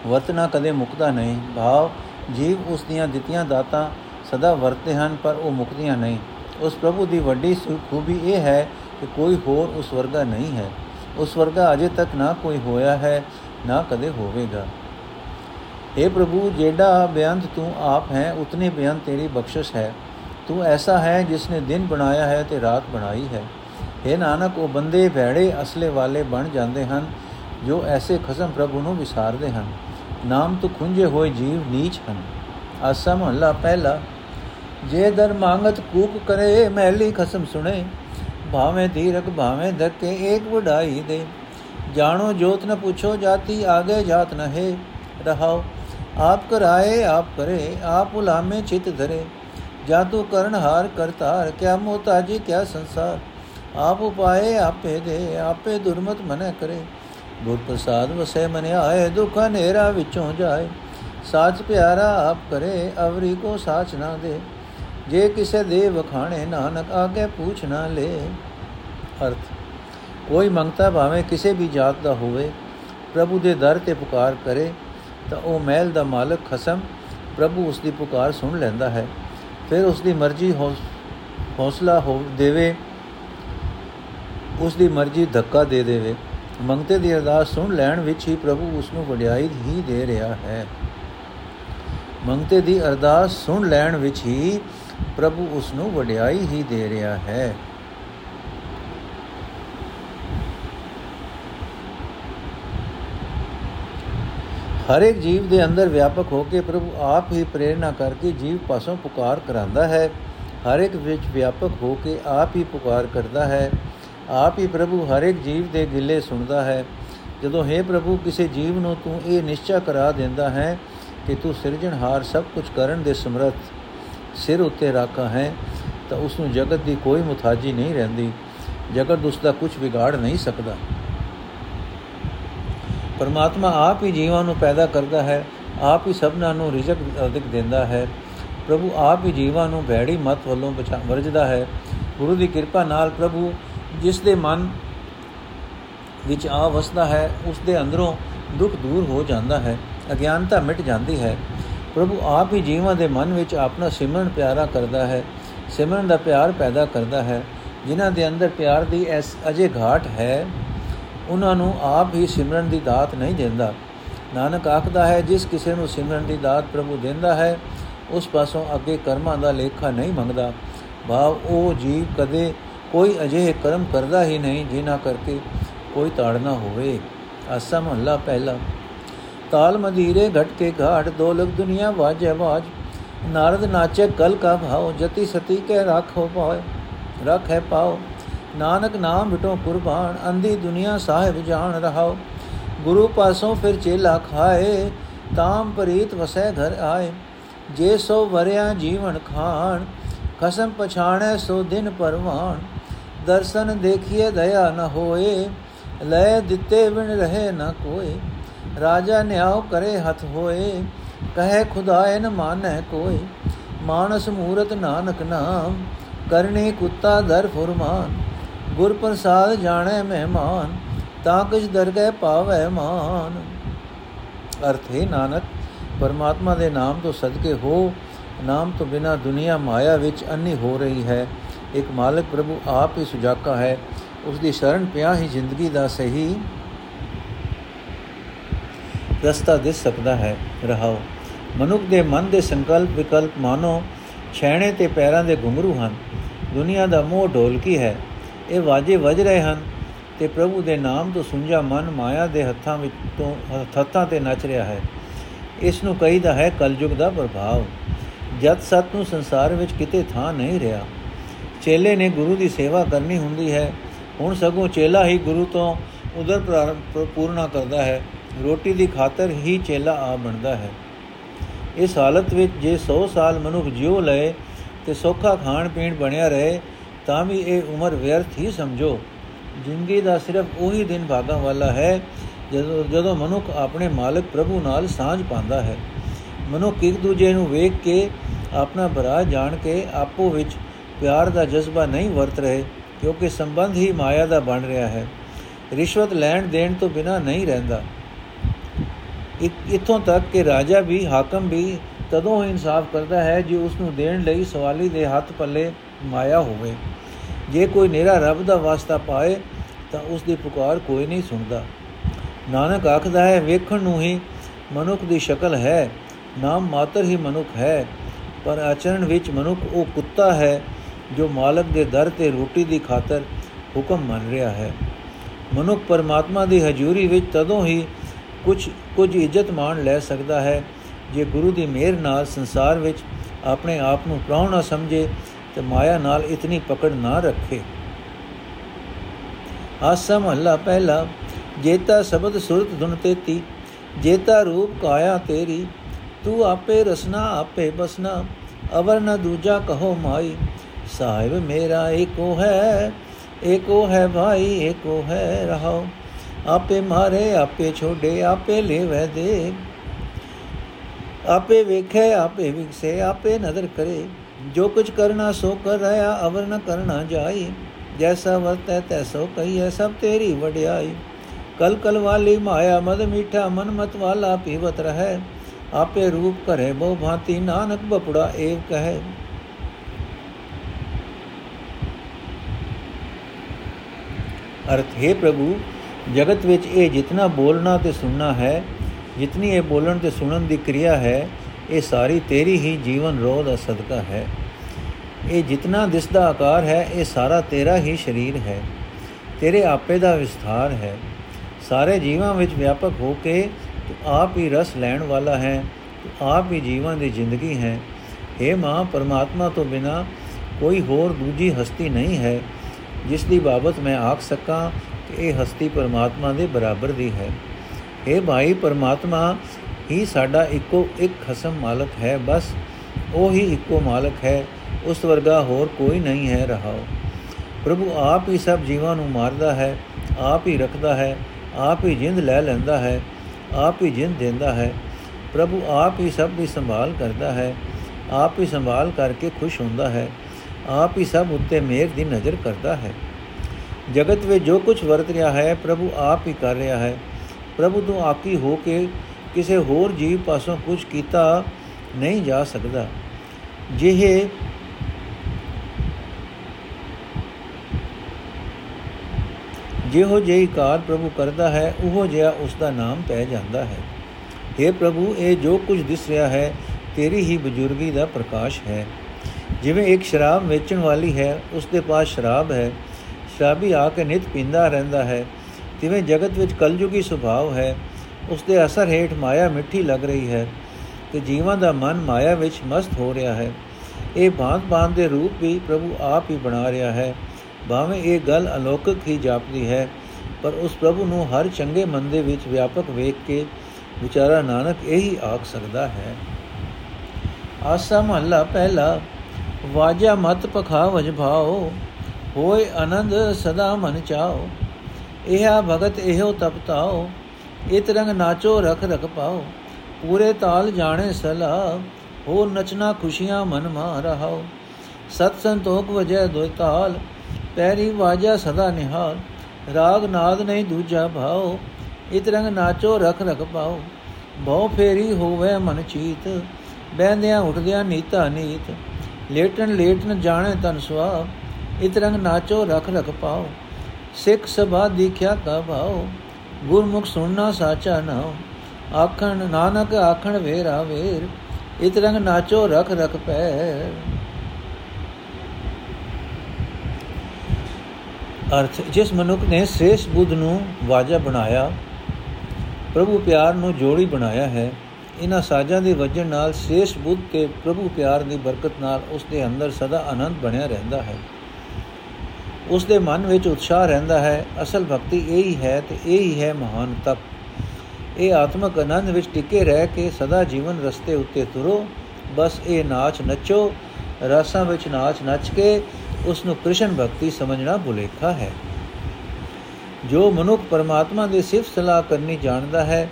ਵਰਤਣਾ ਕਦੇ ਮੁਕਦਾ ਨਹੀਂ। ਭਾਵ, ਜੀਵ ਉਸ ਦੀਆਂ ਦਿੱਤੀਆਂ ਦਾਤਾਂ ਸਦਾ ਵਰਤੇ ਹਨ, ਪਰ ਉਹ ਮੁਕਦੀਆਂ ਨਹੀਂ। ਉਸ ਪ੍ਰਭੂ ਦੀ ਵੱਡੀ ਖੂਬੀ ਇਹ ਹੈ ਕਿ ਕੋਈ ਹੋਰ ਉਸ ਵਰਗਾ ਨਹੀਂ ਹੈ। ਉਸ ਵਰਗਾ ਅਜੇ ਤੱਕ ਨਾ ਕੋਈ ਹੋਇਆ ਹੈ, ਨਾ ਕਦੇ ਹੋਵੇਗਾ। اے ਪ੍ਰਭੂ, ਜਿਹੜਾ ਬੇਅੰਤ ਤੂੰ ਆਪ ਹੈ, ਉਤਨੇ ਬੇਅੰਤ ਤੇਰੀ ਬਖਸ਼ਿਸ਼ ਹੈ। ਤੂੰ ਐਸਾ ਹੈ ਜਿਸ ਨੇ ਦਿਨ ਬਣਾਇਆ ਹੈ ਤੇ ਰਾਤ ਬਣਾਈ ਹੈ। ਇਹ ਨਾਨਕ, ਉਹ ਬੰਦੇ ਭੈੜੇ ਅਸਲੇ ਵਾਲੇ ਬਣ ਜਾਂਦੇ ਹਨ, ਜੋ ਐਸੇ ਖਸਮ ਪ੍ਰਭੂ ਨੂੰ ਵਿਸਾਰਦੇ ਹਨ। ਨਾਮ ਤੋਂ ਖੁੰਝੇ ਹੋਏ ਜੀਵ ਨੀਚ ਹਨ। ਅਸਮ ਅੱਲਾ ਪਹਿਲਾ, ਜੇ ਦਰ ਮੰਗਤ ਕੂਕ ਕਰੇ, ਮਹਿਲੀ ਖਸਮ ਸੁਣੇ। ਭਾਵੇਂ ਧੀਰਕ ਭਾਵੇਂ ਧੱਕੇ, ਏਕ ਵਡਾਈ ਦੇ। ਜਾਣੋ ਜੋਤ ਨ ਪੁੱਛੋ, ਜਾਤੀ ਆਗੇ ਜਾਤ ਨ ਹੈ। ਰਹਾਓ, ਆਪ ਕਰਾਏ, ਆਪ ਕਰੇ, ਆਪ ਉਲਾਮੇ ਚਿਤ ਧਰੇ। ਜਾਦੂ ਕਰਨ ਹਾਰ ਕਰਤਾਰ, ਕਿਆ ਮੋਤਾਜੀ ਕਿਆ ਸੰਸਾਰ। ਆਪ ਉਪਾਏ ਆਪੇ ਦੇ, ਆਪੇ ਦੁਰਮਤ ਮਨ ਕਰੇ। ਗੁਰ ਪ੍ਰਸਾਦ ਵਸੇ ਮਨ ਆਏ, ਦੁਖ ਹਨੇਰਾ ਵਿੱਚੋਂ ਜਾਏ। ਸਾਚ ਪਿਆਰਾ ਆਪ ਕਰੇ, ਅਵਰੀ ਕੋ ਸਾਚ ਨਾ ਦੇ। ਜੇ ਕਿਸੇ ਦੇ ਵਖਾਣੇ, ਨਾਨਕ ਆਗੇ ਪੁੱਛ ਨਾ ਲੈ। ਅਰਥ, ਕੋਈ ਮੰਗਤਾ ਭਾਵੇਂ ਕਿਸੇ ਵੀ ਜਾਤ ਦਾ ਹੋਵੇ, ਪ੍ਰਭੂ ਦੇ ਦਰ ਤੇ ਪੁਕਾਰ ਕਰੇ, ਤਾਂ ਉਹ ਮਹਿਲ ਦਾ ਮਾਲਕ ਖਸਮ, ਪ੍ਰਭੂ ਉਸ ਦੀ ਪੁਕਾਰ ਸੁਣ ਲੈਂਦਾ ਹੈ। ਫਿਰ ਉਸ ਦੀ ਮਰਜ਼ੀ ਹੌਸਲਾ ਹੋ ਦੇਵੇ ਉਸ ਦੀ ਮਰਜ਼ੀ ਧੱਕਾ ਦੇ ਦੇਵੇ। ਮੰਗਤੇ ਦੀ ਅਰਦਾਸ ਸੁਣ ਲੈਣ ਵਿੱਚ ਹੀ ਪ੍ਰਭੂ ਉਸ ਨੂੰ ਵਡਿਆਈ ਹੀ ਦੇ ਰਿਹਾ ਹੈ। ਮੰਗਤੇ ਦੀ ਅਰਦਾਸ ਸੁਣ ਲੈਣ ਵਿੱਚ ਹੀ ਪ੍ਰਭੂ ਉਸ ਨੂੰ ਵਡਿਆਈ ਹੀ ਦੇ ਰਿਹਾ ਹੈ। ਹਰ ਇੱਕ ਜੀਵ ਦੇ ਅੰਦਰ ਵਿਆਪਕ ਹੋ ਕੇ ਪ੍ਰਭੂ ਆਪ ਹੀ ਪ੍ਰੇਰਣਾ ਕਰਕੇ ਜੀਵ ਪਾਸੋਂ ਪੁਕਾਰ ਕਰਾਂਦਾ ਹੈ। ਹਰ ਇੱਕ ਵਿੱਚ ਵਿਆਪਕ ਹੋ ਕੇ ਆਪ ਹੀ ਪੁਕਾਰ ਕਰਦਾ ਹੈ। ਆਪ ਹੀ ਪ੍ਰਭੂ ਹਰ ਇੱਕ ਜੀਵ ਦੇ ਗਿੱਲੇ ਸੁਣਦਾ ਹੈ। ਜਦੋਂ ਹੈ ਪ੍ਰਭੂ, ਕਿਸੇ ਜੀਵ ਨੂੰ ਤੂੰ ਇਹ ਨਿਸ਼ਚੈ ਕਰਾ ਦਿੰਦਾ ਹੈ ਕਿ ਤੂੰ ਸਿਰਜਣਹਾਰ ਸਭ ਕੁਝ ਕਰਨ ਦੇ ਸਮਰੱਥ ਸਿਰ ਉੱਤੇ ਰਾਖਾ ਹੈ, ਤਾਂ ਉਸ ਨੂੰ ਜਗਤ ਦੀ ਕੋਈ ਮੁਤਾਜੀ ਨਹੀਂ ਰਹਿੰਦੀ। ਜਗਤ ਉਸ ਦਾ ਕੁਝ ਵਿਗਾੜ ਨਹੀਂ ਸਕਦਾ। ਪਰਮਾਤਮਾ ਆਪ ਹੀ ਜੀਵਾਂ ਨੂੰ ਪੈਦਾ ਕਰਦਾ ਹੈ, ਆਪ ਹੀ ਸਭਨਾਂ ਨੂੰ ਰਿਜ਼ਕ ਅਧਿਕ ਦਿੰਦਾ ਹੈ। ਪ੍ਰਭੂ ਆਪ ਹੀ ਜੀਵਾਂ ਨੂੰ ਭੈੜੀ ਮਤ ਵੱਲੋਂ ਬਚਾ, ਵਰਜਦਾ ਹੈ। ਗੁਰੂ ਦੀ ਕਿਰਪਾ ਨਾਲ ਪ੍ਰਭੂ ਜਿਸ ਦੇ ਮਨ ਵਿੱਚ ਆ ਵਸਦਾ ਹੈ, ਉਸ ਦੇ ਅੰਦਰੋਂ ਦੁੱਖ ਦੂਰ ਹੋ ਜਾਂਦਾ ਹੈ, ਅਗਿਆਨਤਾ ਮਿਟ ਜਾਂਦੀ ਹੈ। ਪ੍ਰਭੂ ਆਪ ਹੀ ਜੀਵਾਂ ਦੇ ਮਨ ਵਿੱਚ ਆਪਣਾ ਸਿਮਰਨ ਪਿਆਰਾ ਕਰਦਾ ਹੈ, ਸਿਮਰਨ ਦਾ ਪਿਆਰ ਪੈਦਾ ਕਰਦਾ ਹੈ। ਜਿਨ੍ਹਾਂ ਦੇ ਅੰਦਰ ਪਿਆਰ ਦੀ ਐਸ ਅਜੇ ਘਾਟ ਹੈ ਉਹਨਾਂ ਨੂੰ ਆਪ ਹੀ ਸਿਮਰਨ ਦੀ ਦਾਤ ਨਹੀਂ ਦਿੰਦਾ। ਨਾਨਕ ਆਖਦਾ ਹੈ, ਜਿਸ ਕਿਸੇ ਨੂੰ ਸਿਮਰਨ ਦੀ ਦਾਤ ਪ੍ਰਭੂ ਦਿੰਦਾ ਹੈ, ਉਸ ਪਾਸੋਂ ਅੱਗੇ ਕਰਮਾਂ ਦਾ ਲੇਖਾ ਨਹੀਂ ਮੰਗਦਾ। ਭਾਵ ਉਹ ਜੀਵ ਕਦੇ ਕੋਈ ਅਜਿਹੇ ਕਰਮ ਕਰਦਾ ਹੀ ਨਹੀਂ, ਜਿਨ੍ਹਾਂ ਕਰਕੇ ਕੋਈ ਤਾੜਨਾ ਹੋਵੇ। ਆਸਾ ਮਹੱਲਾ ਪਹਿਲਾ। ਤਾਲ ਮਦੀਰੇ ਘਟ ਕੇ ਘਾਟ ਦੋਲਕ ਦੁਨੀਆ ਵਾਜੇ ਵਾਜ। ਨਾਰਦ ਨਾਚੇ ਕਲ ਕਾ ਭਾਉ, ਜਤੀ ਸਤੀ ਕੇ ਰੱਖੋ ਪਾਏ ਰੱਖ ਹੈ ਪਾਓ ਨਾਨਕ ਨਾਮ ਬਿਟੋ ਕੁਰਬਾਨ, ਅੰਧੀ ਦੁਨੀਆ ਸਾਹਿਬ ਜਾਣ ਰਹਾਓ। ਗੁਰੂ ਪਾਸੋਂ ਫਿਰ ਚੇਲਾ ਖਾਏ, ਤਾਮ ਪ੍ਰੀਤ ਵਸੈ ਘਰ ਆਏ। ਜੇ ਸੋ ਵਰਿਆ ਜੀਵਨ ਖਾਣ, ਖਸਮ ਪਛਾਣੈ ਸੋ ਦਿਨ ਪਰਵਾਨ ਦਰਸ਼ਨ ਦੇਖੀਏ ਦਇਆ ਨ ਹੋਏ, ਲੈ ਦਿੱਤੇ ਵਿਣ ਰਹੇ ਨ ਕੋਏ। ਰਾਜਾ ਨਿਆਉ ਕਰੇ ਹੱਥ ਹੋਏ, ਕਹੇ ਖੁਦਾਏ ਨ ਮਾਨੈ ਕੋਈ ਮਾਨਸ ਮੂਰਤ ਨਾਨਕ ਨਾਮ, ਕਰਨੇ ਕੁੱਤਾ ਦਰ ਫੁਰਮਾਨ। ਗੁਰ ਪ੍ਰਸਾਦ ਜਾਣੈ ਮਹਿਮਾਨ, ਤਾਂ ਕਿਛ ਦਰਗਹਿ ਪਾਵੈ ਮਾਨ। ਅਰਥ ਹੈ, ਨਾਨਕ, ਪਰਮਾਤਮਾ ਦੇ ਨਾਮ ਤੋਂ ਸਦਕੇ ਹੋ, ਨਾਮ ਤੋਂ ਬਿਨਾ ਦੁਨੀਆ ਮਾਇਆ ਵਿੱਚ ਅੰਨੀ ਹੋ ਰਹੀ ਹੈ। ਇੱਕ ਮਾਲਕ ਪ੍ਰਭੂ ਆਪ ਹੀ ਸੁਜਾਕਾ ਹੈ ਉਸ ਦੀ ਸ਼ਰਨ ਪਿਆ ਹੀ ਜ਼ਿੰਦਗੀ ਦਾ ਸਹੀ ਰਸਤਾ ਦਿਸ ਸਕਦਾ ਹੈ। ਰਹਾਓ, ਮਨੁੱਖ ਦੇ ਮਨ ਦੇ ਸੰਕਲਪ ਵਿਕਲਪ ਮਾਨੋ, ਛੈਣੇ ਤੇ ਪੈਰਾਂ ਦੇ ਘੁੰਗਰੂ ਹਨ। ਦੁਨੀਆ ਦਾ ਮੋਹ ਢੋਲਕੀ ਹੈ ਇਹ ਵਾਜੇ ਵੱਜ ਰਹੇ ਹਨ ਤੇ ਪ੍ਰਭੂ ਦੇ ਨਾਮ ਤੋਂ ਸੁੰਝਾ ਮਨ ਮਾਇਆ ਦੇ ਹੱਥਾਂ ਵਿੱਚ ਤੋਂ ਹੱਥਾਂ ਤੇ ਨੱਚ ਰਿਹਾ ਹੈ। ਇਸ ਨੂੰ ਕਹੀਦਾ ਹੈ ਕਲਯੁਗ ਦਾ ਪ੍ਰਭਾਵ। ਜਦ ਸਤ ਨੂੰ ਸੰਸਾਰ ਵਿੱਚ ਕਿਤੇ ਥਾਂ ਨਹੀਂ ਰਿਹਾ। ਚੇਲੇ ਨੇ ਗੁਰੂ ਦੀ ਸੇਵਾ ਕਰਨੀ ਹੁੰਦੀ ਹੈ। ਹੁਣ ਸਗੋਂ ਚੇਲਾ ਹੀ ਗੁਰੂ ਤੋਂ ਉਦਰ ਪੂਰਨਾ ਕਰਦਾ ਹੈ। ਰੋਟੀ ਦੀ ਖਾਤਰ ਹੀ ਚੇਲਾ ਆ ਬਣਦਾ ਹੈ। ਇਸ ਹਾਲਤ ਵਿੱਚ ਜੇ 100 ਸਾਲ ਮਨੁੱਖ ਜਿਉ ਲਏ ਤੇ ਸੋਖਾ ਖਾਣ ਪੀਣ ਬਣਿਆ ਰਹੇ ਤਾਂ ਵੀ ਇਹ ਉਮਰ ਵਿਅਰਥ ਹੀ ਸਮਝੋ। ਜ਼ਿੰਦਗੀ ਦਾ ਸਿਰਫ ਉਹੀ ਦਿਨ ਭਾਗਾਂ ਵਾਲਾ ਹੈ, ਜਦੋਂ ਜਦੋਂ ਮਨੁੱਖ ਆਪਣੇ ਮਾਲਕ ਪ੍ਰਭੂ ਨਾਲ ਸਾਝ ਪਾਉਂਦਾ ਹੈ। ਮਨੁੱਖ ਇੱਕ ਦੂਜੇ ਨੂੰ ਵੇਖ ਕੇ, ਆਪਣਾ ਭਰਾ ਜਾਣ ਕੇ ਆਪੋ ਵਿੱਚ ਪਿਆਰ ਦਾ ਜਜ਼ਬਾ ਨਹੀਂ ਵਰਤ ਰਹੇ, ਕਿਉਂਕਿ ਸੰਬੰਧ ਹੀ ਮਾਇਆ ਦਾ ਬਣ ਰਿਹਾ ਹੈ। ਰਿਸ਼ਵਤ ਲੈਣ ਦੇਣ ਤੋਂ ਬਿਨਾ ਨਹੀਂ ਰਹਿੰਦਾ। ਇਥੋਂ ਤੱਕ ਕਿ ਰਾਜਾ ਵੀ, ਹਾਕਮ ਵੀ, ਤਦੋਂ ਹੀ ਇਨਸਾਫ ਕਰਦਾ ਹੈ ਜੇ ਉਸ ਨੂੰ ਦੇਣ ਲਈ ਸਵਾਲੀ ਦੇ ਹੱਥ ਪੱਲੇ ਮਾਇਆ ਹੋਵੇ। ਜੇ ਕੋਈ ਨੇਰਾ ਰੱਬ ਦਾ ਵਾਸਤਾ ਪਾਏ, ਤਾਂ ਉਸ ਦੀ ਪੁਕਾਰ ਕੋਈ ਨਹੀਂ ਸੁਣਦਾ। ਨਾਨਕ ਆਖਦਾ ਹੈ, ਵੇਖਣ ਨੂੰ ਹੀ ਮਨੁੱਖ ਦੀ ਸ਼ਕਲ ਹੈ। ਨਾਮ ਮਾਤਰ ਹੀ ਮਨੁੱਖ ਹੈ। ਪਰ ਆਚਰਣ ਵਿੱਚ ਮਨੁੱਖ ਉਹ ਕੁੱਤਾ ਹੈ, ਜੋ ਮਾਲਕ ਦੇ ਦਰ ਤੇ ਰੋਟੀ ਦੀ ਖਾਤਰ ਹੁਕਮ ਮੰਨ ਰਿਹਾ ਹੈ। ਮਨੁੱਖ ਪਰਮਾਤਮਾ ਦੀ ਹਜ਼ੂਰੀ ਵਿੱਚ ਤਦੋਂ ਹੀ ਕੁਝ ਕੁਝ ਇੱਜ਼ਤ ਮਾਣ ਲੈ ਸਕਦਾ ਹੈ, ਜੇ ਗੁਰੂ ਦੀ ਮਿਹਰ ਨਾਲ ਸੰਸਾਰ ਵਿੱਚ ਆਪਣੇ ਆਪ ਨੂੰ ਪ੍ਰਾਉਣਾ ਸਮਝੇ ਤੇ ਮਾਇਆ ਨਾਲ ਇਤਨੀ ਪਕੜ ਨਾ ਰੱਖੇ। ਆਸਾ ਮਹੱਲਾ ਪਹਿਲਾ, ਜੇਤਾ ਸ਼ਬਦ ਸੁਰਤ ਧੁਨ ਤੇਤੀ, ਜੇਤਾ ਰੂਪ ਕਾਇਆ ਤੇਰੀ, ਤੂੰ ਆਪੇ ਰਸਨਾ ਆਪੇ ਬਸਨਾ, ਅਵਰ ਨ ਦੂਜਾ ਕਹੋ ਮਾਈ, ਸਾਹਿਬ ਮੇਰਾ ਏਕੋ ਹੈ ਏਕੋ ਹੈ ਭਾਈ, ਏਕੋ ਹੈ ਰਹਾਓ ਆਪੇ ਮਾਰੇ, ਆਪੇ ਛੋੜੇ ਆਪੇ ਲੈਵੇ ਦੇ, ਆਪੇ ਵੇਖੇ, ਆਪੇ ਵਿਖਸੇ ਆਪੇ ਨਦਰ ਕਰੇ। ਜੋ ਕੁਝ ਕਰਨਾ ਸੋ ਕਰ ਰਹਾ ਅਵਰ ਨ ਕਰਨਾ ਜਾਈ। ਜੈਸਾ ਵਰਤੈ ਤੈਸੋ ਕਹੀਏ ਸਭ ਤੇਰੀ ਵਡਿਆਈ। ਕਲ ਕਲ ਵਾਲੀ ਮਾਇਆ, ਮਦ ਮੀਠਾ, ਮਨ ਮਤ ਵਾਲਾ ਪੀਵਤ ਰਹੈ। ਆਪੇ ਰੂਪ ਕਰੇ ਬੋ ਭਾਂਤੀ, ਨਾਨਕ ਬਪੜਾ ਏਵ ਕਹੈ। ਅਰਥ, ਹੈ ਪ੍ਰਭੂ, ਜਗਤ ਵਿੱਚ ਇਹ ਜਿਤਨਾ ਬੋਲਣਾ ਤੇ ਸੁਣਨਾ ਹੈ, ਜਿਤਨੀ ਇਹ ਬੋਲਣ ਤੇ ਸੁਣਨ ਦੀ ਕਿਰਿਆ ਹੈ ਇਹ ਸਾਰੀ ਤੇਰੀ ਹੀ ਜੀਵਨ ਰੋਹ ਦਾ ਸਦਕਾ ਹੈ। ਇਹ ਜਿਤਨਾ ਦਿਸਦਾ ਆਕਾਰ ਹੈ, ਇਹ ਸਾਰਾ ਤੇਰਾ ਹੀ ਸਰੀਰ ਹੈ। ਤੇਰੇ ਆਪੇ ਦਾ ਵਿਸਥਾਰ ਹੈ। ਸਾਰੇ ਜੀਵਾਂ ਵਿੱਚ ਵਿਆਪਕ ਹੋ ਕੇ ਤੂੰ ਆਪ ਹੀ ਰਸ ਲੈਣ ਵਾਲਾ ਹੈ, ਤੂੰ ਆਪ ਹੀ ਜੀਵਾਂ ਦੀ ਜ਼ਿੰਦਗੀ ਹੈ। हे ਮਾਂ ਪਰਮਾਤਮਾ ਤੋਂ ਬਿਨਾ ਕੋਈ ਹੋਰ ਦੂਜੀ ਹਸਤੀ ਨਹੀਂ ਹੈ, ਜਿਸ ਦੀ ਬਾਬਤ ਮੈਂ ਆਖ ਸਕਾਂ ਕਿ ਇਹ ਹਸਤੀ ਪਰਮਾਤਮਾ ਦੇ ਬਰਾਬਰ ਦੀ ਹੈ। ਇਹ ਭਾਈ ਪਰਮਾਤਮਾ ਹੀ ਸਾਡਾ ਇੱਕੋ ਇੱਕ ਖਸਮ ਮਾਲਕ ਹੈ, ਬਸ ਉਹ ਹੀ ਇੱਕੋ ਮਾਲਕ ਹੈ, ਉਸ ਵਰਗਾ ਹੋਰ ਕੋਈ ਨਹੀਂ ਹੈ ਰਹਾਓ ਪ੍ਰਭੂ ਆਪ ਹੀ ਸਭ ਜੀਵਾਂ ਨੂੰ ਮਾਰਦਾ ਹੈ, ਆਪ ਹੀ ਰੱਖਦਾ ਹੈ, ਆਪ ਹੀ ਜਿੰਦ ਲੈ ਲੈਂਦਾ ਹੈ, ਆਪ ਹੀ ਜਿੰਦ ਦਿੰਦਾ ਹੈ। ਪ੍ਰਭੂ ਆਪ ਹੀ ਸਭ ਦੀ ਸੰਭਾਲ ਕਰਦਾ ਹੈ, ਆਪ ਹੀ ਸੰਭਾਲ ਕਰਕੇ ਖੁਸ਼ ਹੁੰਦਾ ਹੈ, ਆਪ ਹੀ ਸਭ ਉੱਤੇ ਮਿਹਰ ਦੀ ਨਜ਼ਰ ਕਰਦਾ ਹੈ। ਜਗਤ ਵਿੱਚ ਜੋ ਕੁਝ ਵਰਤ ਰਿਹਾ ਹੈ, ਪ੍ਰਭੂ ਆਪ ਹੀ ਕਰ ਰਿਹਾ ਹੈ। ਪ੍ਰਭੂ ਤੋਂ ਆਕੀ ਹੋ ਕੇ ਕਿਸੇ ਹੋਰ ਜੀਵ ਪਾਸੋਂ ਕੁਝ ਕੀਤਾ ਨਹੀਂ ਜਾ ਸਕਦਾ। ਜਿਹੇ ਜਿਹੋ ਜਿਹੀ ਕਾਰ ਪ੍ਰਭੂ ਕਰਦਾ ਹੈ, ਉਹੋ ਜਿਹਾ ਉਸ ਦਾ ਨਾਮ ਪੈ ਜਾਂਦਾ ਹੈ। हे ਪ੍ਰਭੂ, ਇਹ ਜੋ ਕੁਝ ਦਿਸ ਰਿਹਾ ਹੈ, ਤੇਰੀ ਹੀ ਬਜ਼ੁਰਗੀ ਦਾ ਪ੍ਰਕਾਸ਼ ਹੈ। ਜਿਵੇਂ ਇੱਕ ਸ਼ਰਾਬ ਵੇਚਣ ਵਾਲੀ ਹੈ ਉਸ ਦੇ ਪਾਸ ਸ਼ਰਾਬ ਹੈ। ਸ਼ਰਾਬੀ ਆ ਕੇ ਨਿਤ ਪੀਂਦਾ ਰਹਿੰਦਾ ਹੈ। ਤਿਵੇਂ ਜਗਤ ਵਿੱਚ ਕਲਯੁਗੀ ਸੁਭਾਅ ਹੈ। ਉਸ ਦੇ ਅਸਰ ਹੇਠ ਮਾਇਆ ਮਿੱਠੀ ਲੱਗ ਰਹੀ ਹੈ ਤੇ ਜੀਵਾਂ ਦਾ ਮਨ ਮਾਇਆ ਵਿੱਚ ਮਸਤ ਹੋ ਰਿਹਾ ਹੈ। ਇਹ ਬਾਤ ਬਾਤ ਦੇ ਰੂਪ ਵੀ ਪ੍ਰਭੂ ਆਪ ਹੀ ਬਣਾ ਰਿਹਾ ਹੈ। ਭਾਵੇਂ ਇਹ ਗੱਲ ਅਲੌਕਿਕ ਹੀ ਜਾਪਦੀ ਹੈ, ਪਰ ਉਸ ਪ੍ਰਭੂ ਨੂੰ ਹਰ ਚੰਗੇ ਮੰਦੇ ਵਿੱਚ ਵਿਆਪਕ ਵੇਖ ਕੇ ਵਿਚਾਰਾ ਨਾਨਕ ਇਹੀ ਆਖ ਸਕਦਾ ਹੈ। ਆਸਾ ਮਹੱਲਾ ਪਹਿਲਾ, ਵਾਜਾ ਮਤ ਪਖਾ ਵਜਭਾਓ ਹੋਏ ਆਨੰਦ ਸਦਾ ਮਨ ਚਾਓ ਇਹਾ ਭਗਤ ਇਹੋ ਤਪਤਾਓ ਇਤ ਰੰਗ ਨਾਚੋ ਰਖ ਰਖ ਪਾਓ। ਪੂਰੇ ਤਾਲ ਜਾਣੇ ਸਲਾ ਹੋ ਨਚਨਾ ਖੁਸ਼ੀਆਂ ਮਨ ਮਾ ਰਹਾਓ। ਸਤ ਸੰਤੋਖ ਵਜੈ ਦੁਇ ਤਾਲ, ਪੈਰੀ ਵਾਜਾ ਸਦਾ ਨਿਹਾਲ। ਰਾਗ ਨਾਦ ਨਹੀਂ ਦੂਜਾ ਭਾਓ, ਇਤ ਰੰਗ ਨਾਚੋ ਰਖ ਰਖ ਪਾਓ। ਬਹੁ ਫੇਰੀ ਹੋਵੇ ਮਨ ਚੀਤ ਬੈੰਦਿਆਂ ਉੱਠਦਿਆਂ ਨੀਤਾ ਨੀਤ। ਲੇਟਣ ਲੇਟਣ ਜਾਣੇ ਤਨ ਸੁਆ ਇਤ ਰੰਗ ਨਾਚੋ ਰਖ ਰਖ ਪਾਓ। ਸਿੱਖ ਸਭਾ ਦੀਖਿਆ ਕਾ ਭਾਓ ਗੁਰਮੁਖ ਸੁਣਨਾ ਸਾਚਾ ਨਾਮ ਆਖਣ ਨਾਨਕ ਆਖਣ ਵੇਰਾ ਵੇਰ, ਇਤ ਰੰਗ ਨਾਚੋ ਰਖ ਰਖ ਪੈ ਅਰਥ, ਜਿਸ ਮਨੁੱਖ ਨੇ ਸ੍ਰੇਸ਼ ਬੁੱਧ ਨੂੰ ਵਾਜਾ ਬਣਾਇਆ, ਪ੍ਰਭੂ ਪਿਆਰ ਨੂੰ ਜੋੜੀ ਬਣਾਇਆ ਹੈ, ਇਹਨਾਂ ਸਾਜ਼ਾਂ ਦੇ ਵਜਣ ਨਾਲ ਸ੍ਰੇਸ਼ ਬੁੱਧ ਤੇ ਪ੍ਰਭੂ ਪਿਆਰ ਦੀ ਬਰਕਤ ਨਾਲ ਉਸ ਦੇ ਅੰਦਰ ਸਦਾ ਆਨੰਦ ਬਣਿਆ ਰਹਿੰਦਾ ਹੈ। ਉਸ ਦੇ ਮਨ ਵਿੱਚ ਉਤਸ਼ਾਹ ਰਹਿੰਦਾ ਹੈ, ਅਸਲ ਭਗਤੀ ਇਹ ਹੀ ਹੈ ਤੇ ਇਹ ਹੀ ਹੈ ਮਹਾਨ ਤਪ। ਇਹ ਆਤਮਕ ਆਨੰਦ ਵਿੱਚ ਟਿਕੇ ਰਹਿ ਕੇ ਸਦਾ ਜੀਵਨ ਰਸਤੇ ਉੱਤੇ ਤੁਰੋ, ਬਸ ਇਹ ਨਾਚ ਨੱਚੋ, ਰਸਾਂ ਵਿੱਚ ਨਾਚ ਨੱਚ ਕੇ ਉਸ ਨੂੰ ਕ੍ਰਿਸ਼ਨ ਭਗਤੀ ਸਮਝਣਾ ਭੁਲੇਖਾ ਹੈ। ਜੋ ਮਨੁੱਖ ਪਰਮਾਤਮਾ ਦੀ ਸਿਫਤ ਸਲਾਹ ਕਰਨੀ ਜਾਣਦਾ ਹੈ,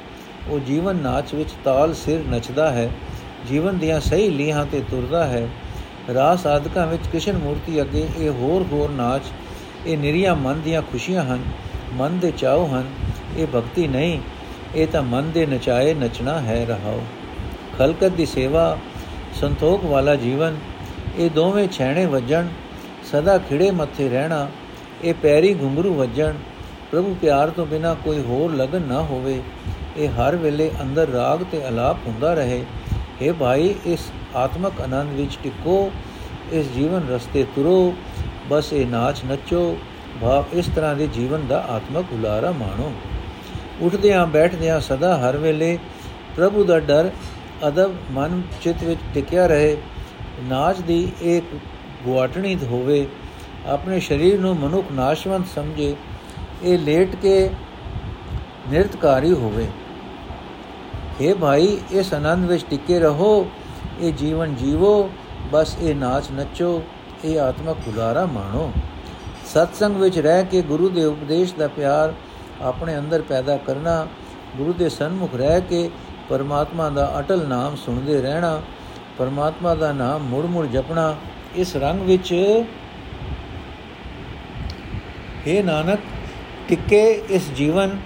ਉਹ ਜੀਵਨ ਨਾਚ ਵਿੱਚ ਤਾਲ ਸਿਰ ਨੱਚਦਾ ਹੈ, ਜੀਵਨ ਦੀਆਂ ਸਹੀ ਲੀਹਾਂ ਤੇ ਤੁਰਦਾ ਹੈ। ਰਾਸ ਆਦਿਕਾਂ ਵਿੱਚ ਕ੍ਰਿਸ਼ਨ ਮੂਰਤੀ ਅੱਗੇ ਇਹ ਹੋਰ ਹੋਰ ਨਾਚ ਇਹ ਨਿਰੀਆਂ ਮਨ ਦੀਆਂ ਖੁਸ਼ੀਆਂ ਹਨ, ਮਨ ਦੇ ਚਾਉ ਹਨ, ਇਹ ਭਗਤੀ ਨਹੀਂ, ਇਹ ਤਾਂ ਮਨ ਦੇ ਨਚਾਏ ਨਚਣਾ ਹੈ ਰਹਾਓ ਖਲਕਤ ਦੀ ਸੇਵਾ, ਸੰਤੋਖ ਵਾਲਾ ਜੀਵਨ, ਇਹ ਦੋਵੇਂ ਛੈਣੇ ਵੱਜਣ, ਸਦਾ ਖਿੜੇ ਮੱਥੇ ਰਹਿਣਾ, ਇਹ ਪੈਰੀ ਘੁੰਗਰੂ ਵੱਜਣ, ਪ੍ਰਭੂ ਪਿਆਰ ਤੋਂ ਬਿਨਾ ਕੋਈ ਹੋਰ ਲਗਨ ਨਾ ਹੋਵੇ, ਇਹ ਹਰ ਵੇਲੇ ਅੰਦਰ ਰਾਗ ਤੇ ਅਲਾਪ ਹੁੰਦਾ ਰਹੇ। हे ਭਾਈ, ਇਸ ਆਤਮਕ ਆਨੰਦ ਵਿੱਚ ਟਿਕੋ, ਇਸ ਜੀਵਨ ਰਸਤੇ ਤੁਰੋ ਬਸ ਇਹ ਨਾਚ ਨੱਚੋ, ਭਾਵ ਇਸ ਤਰ੍ਹਾਂ ਦੇ ਜੀਵਨ ਦਾ ਆਤਮਕ ਹੁਲਾਰਾ ਮਾਣੋ। ਉੱਠਦਿਆਂ ਬੈਠਦਿਆਂ ਸਦਾ ਹਰ ਵੇਲੇ ਪ੍ਰਭੂ ਦਾ ਡਰ ਅਦਬ ਮਨ ਚਿਤ ਵਿੱਚ ਟਿਕਿਆ ਰਹੇ। ਨਾਚ ਦੀ ਇੱਕ ਗੁਆਟਣੀ ਹੋਵੇ, ਆਪਣੇ ਸਰੀਰ ਨੂੰ ਮਨੁੱਖ ਨਾਸ਼ਵੰਤ ਸਮਝੇ, ਇਹ ਲੇਟ ਕੇ ਨਿਰਤਕਾਰੀ ਹੋਵੇ। हे ਭਾਈ, ਇਸ ਆਨੰਦ ਵਿੱਚ ਟਿਕੇ ਰਹੋ, ਇਹ ਜੀਵਨ ਜੀਵੋ, ਬਸ ਇਹ ਨਾਚ ਨੱਚੋ। ਇਹ ਆਤਮਕ ਗੁਜ਼ਾਰਾ ਮਾਣੋ। ਸਤਸੰਗ ਵਿੱਚ ਰਹਿ ਕੇ ਗੁਰੂ ਦੇ ਉਪਦੇਸ਼ ਦਾ ਪਿਆਰ ਆਪਣੇ ਅੰਦਰ ਪੈਦਾ ਕਰਨਾ, ਗੁਰੂ ਦੇ ਸਨਮੁਖ ਰਹਿ ਕੇ ਪਰਮਾਤਮਾ ਦਾ ਅਟਲ ਨਾਮ ਸੁਣਦੇ ਰਹਿਣਾ, ਪਰਮਾਤਮਾ ਦਾ ਨਾਮ ਮੁੜ ਮੁੜ ਜਪਣਾ, ਇਸ ਰੰਗ ਵਿੱਚ हे ਨਾਨਕ, ਟਿੱਕੇ ਇਸ ਜੀਵਨ